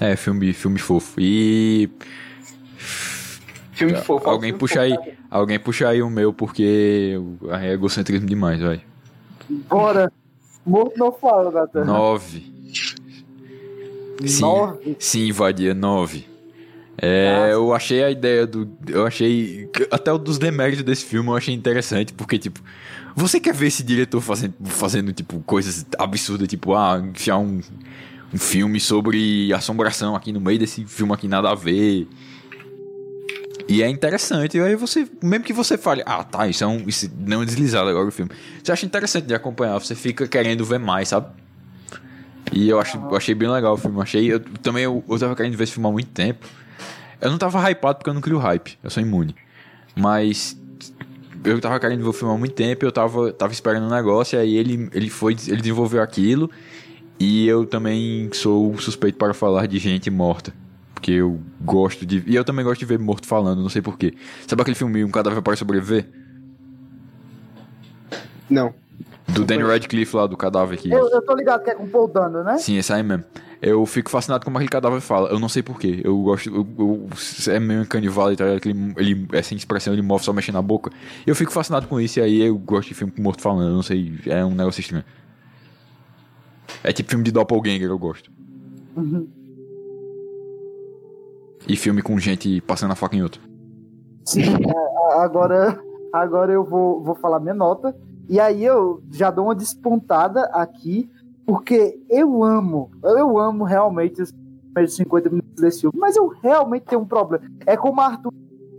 É, filme, filme fofo. E. Filme fofo. Alguém puxa aí, alguém puxa aí o meu, porque é egocentrismo demais, vai. Bora! Morto não fala, Natan. Nove. Sim, nove? Sim, Vadia, nove. É, eu achei a ideia do. Eu achei. Até o dos deméritos desse filme eu achei interessante, porque, tipo, você quer ver esse diretor fazendo, fazendo tipo, coisas absurdas, tipo, ah, enfiar um, um filme sobre assombração aqui no meio desse filme aqui, nada a ver. E é interessante, e aí você, mesmo que você fale, ah, tá, isso é um. Isso não é deslizado agora o filme. Você acha interessante de acompanhar, você fica querendo ver mais, sabe? E eu, acho, eu achei bem legal o filme. Eu achei. Eu, também eu, eu tava querendo ver esse filme há muito tempo. Eu não tava hypado porque eu não crio hype. Eu sou imune. Mas eu tava querendo ver o filme há muito tempo, eu tava, tava esperando um negócio, aí ele, ele foi, ele desenvolveu aquilo, e eu também sou suspeito para falar de gente morta. Porque eu gosto de. E eu também gosto de ver morto falando, não sei porquê. Sabe aquele filme Um Cadáver para Sobreviver? Não. Do Danny Radcliffe lá, do cadáver aqui. Eu, eu tô ligado que é com Paul Dano, né? Sim, esse aí mesmo. Eu fico fascinado com como aquele cadáver fala. Eu não sei porquê. Eu gosto. Eu, eu, é meio canivale, tá ligado? Ele, ele, é sem expressão, ele move só mexendo na boca. Eu fico fascinado com isso e aí eu gosto de filme com morto falando. Eu não sei. É um negócio estranho. É tipo filme de Doppelganger, eu gosto. Uhum. E filme com gente passando a faca em outro. Sim, é, agora, agora eu vou, vou falar minha nota. E aí eu já dou uma despontada aqui, porque eu amo, eu amo realmente os primeiros 50 minutos desse filme, mas eu realmente tenho um problema. É como o Arthur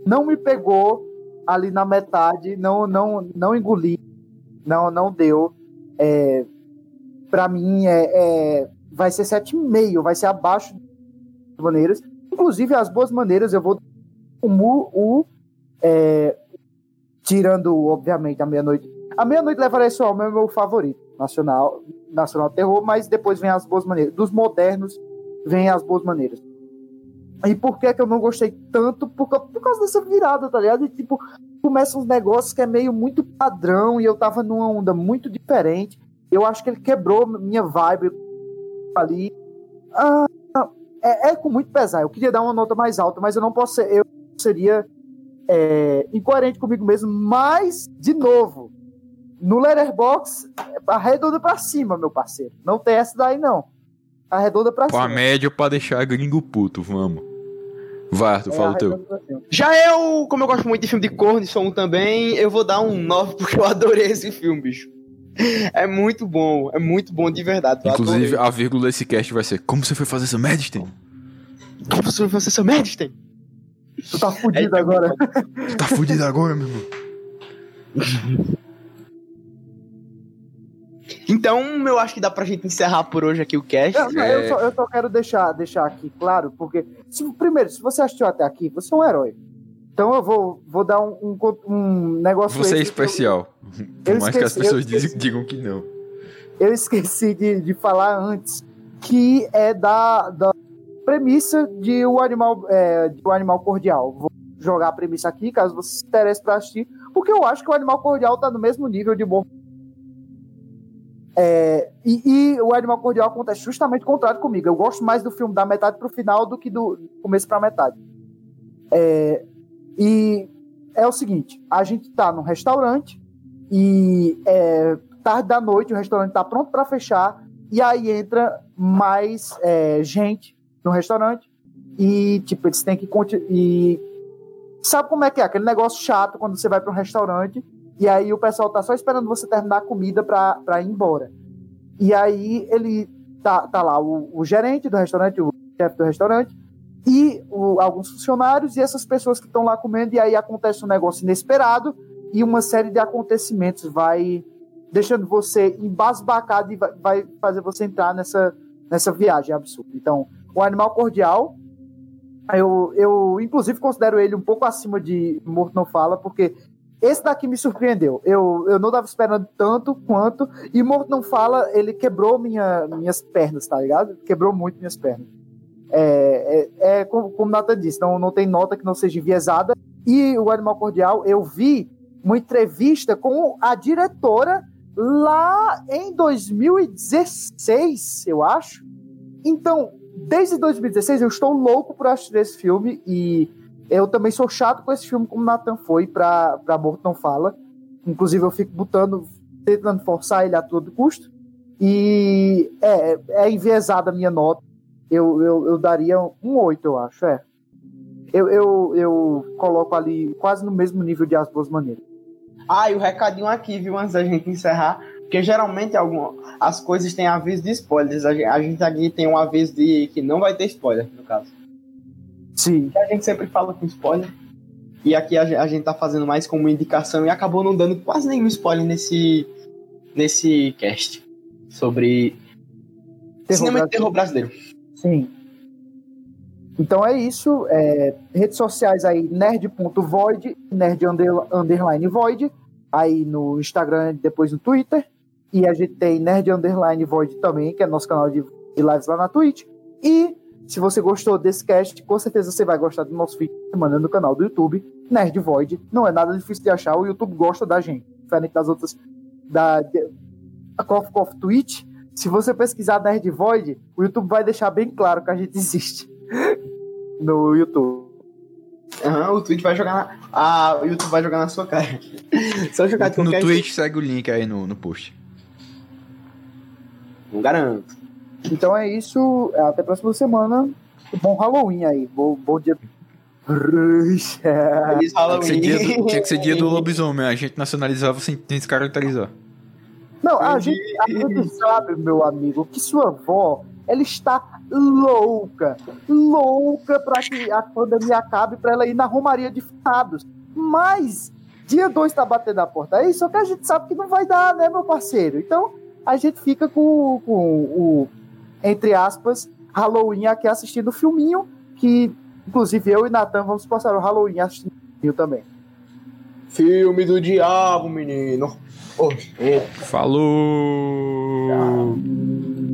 não me pegou ali na metade, não não não engoli, não não deu. É, para mim é, é, vai ser 7,5, vai ser abaixo das maneiras. Inclusive as boas maneiras eu vou como o é, tirando obviamente a meia-noite a Meia-Noite Levará Esse Homem é meu favorito nacional, nacional terror, mas depois vem As Boas Maneiras. Dos modernos, vem As Boas Maneiras. E por que, que eu não gostei tanto? Por, por causa dessa virada, tá ligado? E, tipo, começa uns negócios que é meio muito padrão e eu tava numa onda muito diferente. Eu acho que ele quebrou minha vibe ali. Ah, é, é, com muito pesar. Eu queria dar uma nota mais alta, mas eu não posso ser. Eu seria é, incoerente comigo mesmo. Mas, de novo, no Letterbox, arredonda pra cima, meu parceiro. Não tem essa daí, não. Arredonda pra cima. Com a média pra deixar gringo puto, vamos. Vai, Arthur, é, fala o teu. Já eu, como eu gosto muito de filme de corno e um também, eu vou dar um 9 porque eu adorei esse filme, bicho. É muito bom, é muito bom de verdade. Inclusive, a vírgula desse cast vai ser Como você foi fazer essa merda, Sten? Como você foi fazer essa merda, Sten? Tu tá fudido é, agora. Tu tá fudido agora, meu irmão. Então, eu acho que dá pra gente encerrar por hoje aqui o cast. Não, é... eu, só, eu, só, quero deixar, deixar aqui claro, porque, se, primeiro, se você assistiu até aqui, você é um herói. Então eu vou, vou dar um, um, um negócio. Você é especial. Eu, Por eu mais esqueci, que as pessoas digam, digam que não. Eu esqueci de, de falar antes que é da, da premissa de o animal, é, de o animal cordial. Vou jogar a premissa aqui, caso você se interesse para assistir, porque eu acho que o animal cordial tá no mesmo nível de bom é, e, e, o Animal Cordial acontece justamente o contrário comigo. Eu gosto mais do filme da metade pro final do que do começo pra metade. É, e é o seguinte: a gente tá num restaurante e é tarde da noite, o restaurante tá pronto para fechar, e aí entra mais é, gente no restaurante e, tipo, eles têm que. E sabe como é que é? Aquele negócio chato quando você vai para um restaurante e aí o pessoal tá só esperando você terminar a comida para ir embora. E aí ele tá, tá lá o, o gerente do restaurante, o chefe do restaurante, e o, alguns funcionários e essas pessoas que estão lá comendo, e aí acontece um negócio inesperado e uma série de acontecimentos vai deixando você embasbacado e vai, vai fazer você entrar nessa, nessa viagem absurda. Então, o Animal Cordial, eu, eu inclusive considero ele um pouco acima de Morto Não Fala, porque esse daqui me surpreendeu. Eu, eu não estava esperando tanto quanto. E Morto Não Fala, ele quebrou minha, minhas pernas, tá ligado? Quebrou muito minhas pernas. É, é, é como, como Nata disse, não, não tem nota que não seja enviesada. E o Animal Cordial, eu vi uma entrevista com a diretora lá em 2016, eu acho. Então, desde 2016 eu estou louco por assistir esse filme e eu também sou chato com esse filme, como Nathan foi pra, pra Morto Não Fala. Inclusive, eu fico botando, tentando forçar ele a todo custo. E é, é enviesada a minha nota. Eu, eu, eu daria um 8, eu acho, é. Eu, eu, eu coloco ali quase no mesmo nível de As Boas Maneiras. Ah, e o recadinho aqui, viu, antes da gente encerrar, porque geralmente algum, as coisas têm aviso de spoilers. A gente, a gente aqui tem um aviso de que não vai ter spoiler, no caso. Sim. A gente sempre fala com spoiler. E aqui a, a gente tá fazendo mais como indicação e acabou não dando quase nenhum spoiler nesse, nesse cast sobre terror cinema brasileiro. terror brasileiro. Sim. Então é isso. É, redes sociais aí, nerd.void, nerd underline void, aí no Instagram, depois no Twitter. E a gente tem nerd underline void também, que é nosso canal de, de lives lá na Twitch. E se você gostou desse cast, com certeza você vai gostar do nosso vídeo semana no canal do YouTube, Nerd Void. Não é nada difícil de achar, o YouTube gosta da gente, diferente das outras da Coffee Coffee Twitch, se você pesquisar Nerd Void, o YouTube vai deixar bem claro que a gente existe no YouTube. Uhum, o Twitch vai jogar na. Ah, o YouTube vai jogar na sua cara. Só jogar de No Twitch, segue o link aí no, no post. Não garanto. Então é isso. Até a próxima semana. Bom Halloween aí. Bom, bom dia. Feliz Halloween. Tinha que, ser dia, tinha que ser dia do lobisomem. A gente nacionalizava sem descaracterizar. Não, a gente, a gente sabe, meu amigo, que sua avó ela está louca, louca para que a pandemia acabe, para ela ir na Romaria de Fados. Mas dia 2 está batendo a porta aí, só que a gente sabe que não vai dar, né, meu parceiro? Então a gente fica com, com o, entre aspas, Halloween aqui assistindo o filminho, que inclusive eu e Natan vamos passar o Halloween assistindo o filminho também. Filme do diabo, menino. Oh, Falou! Tchau.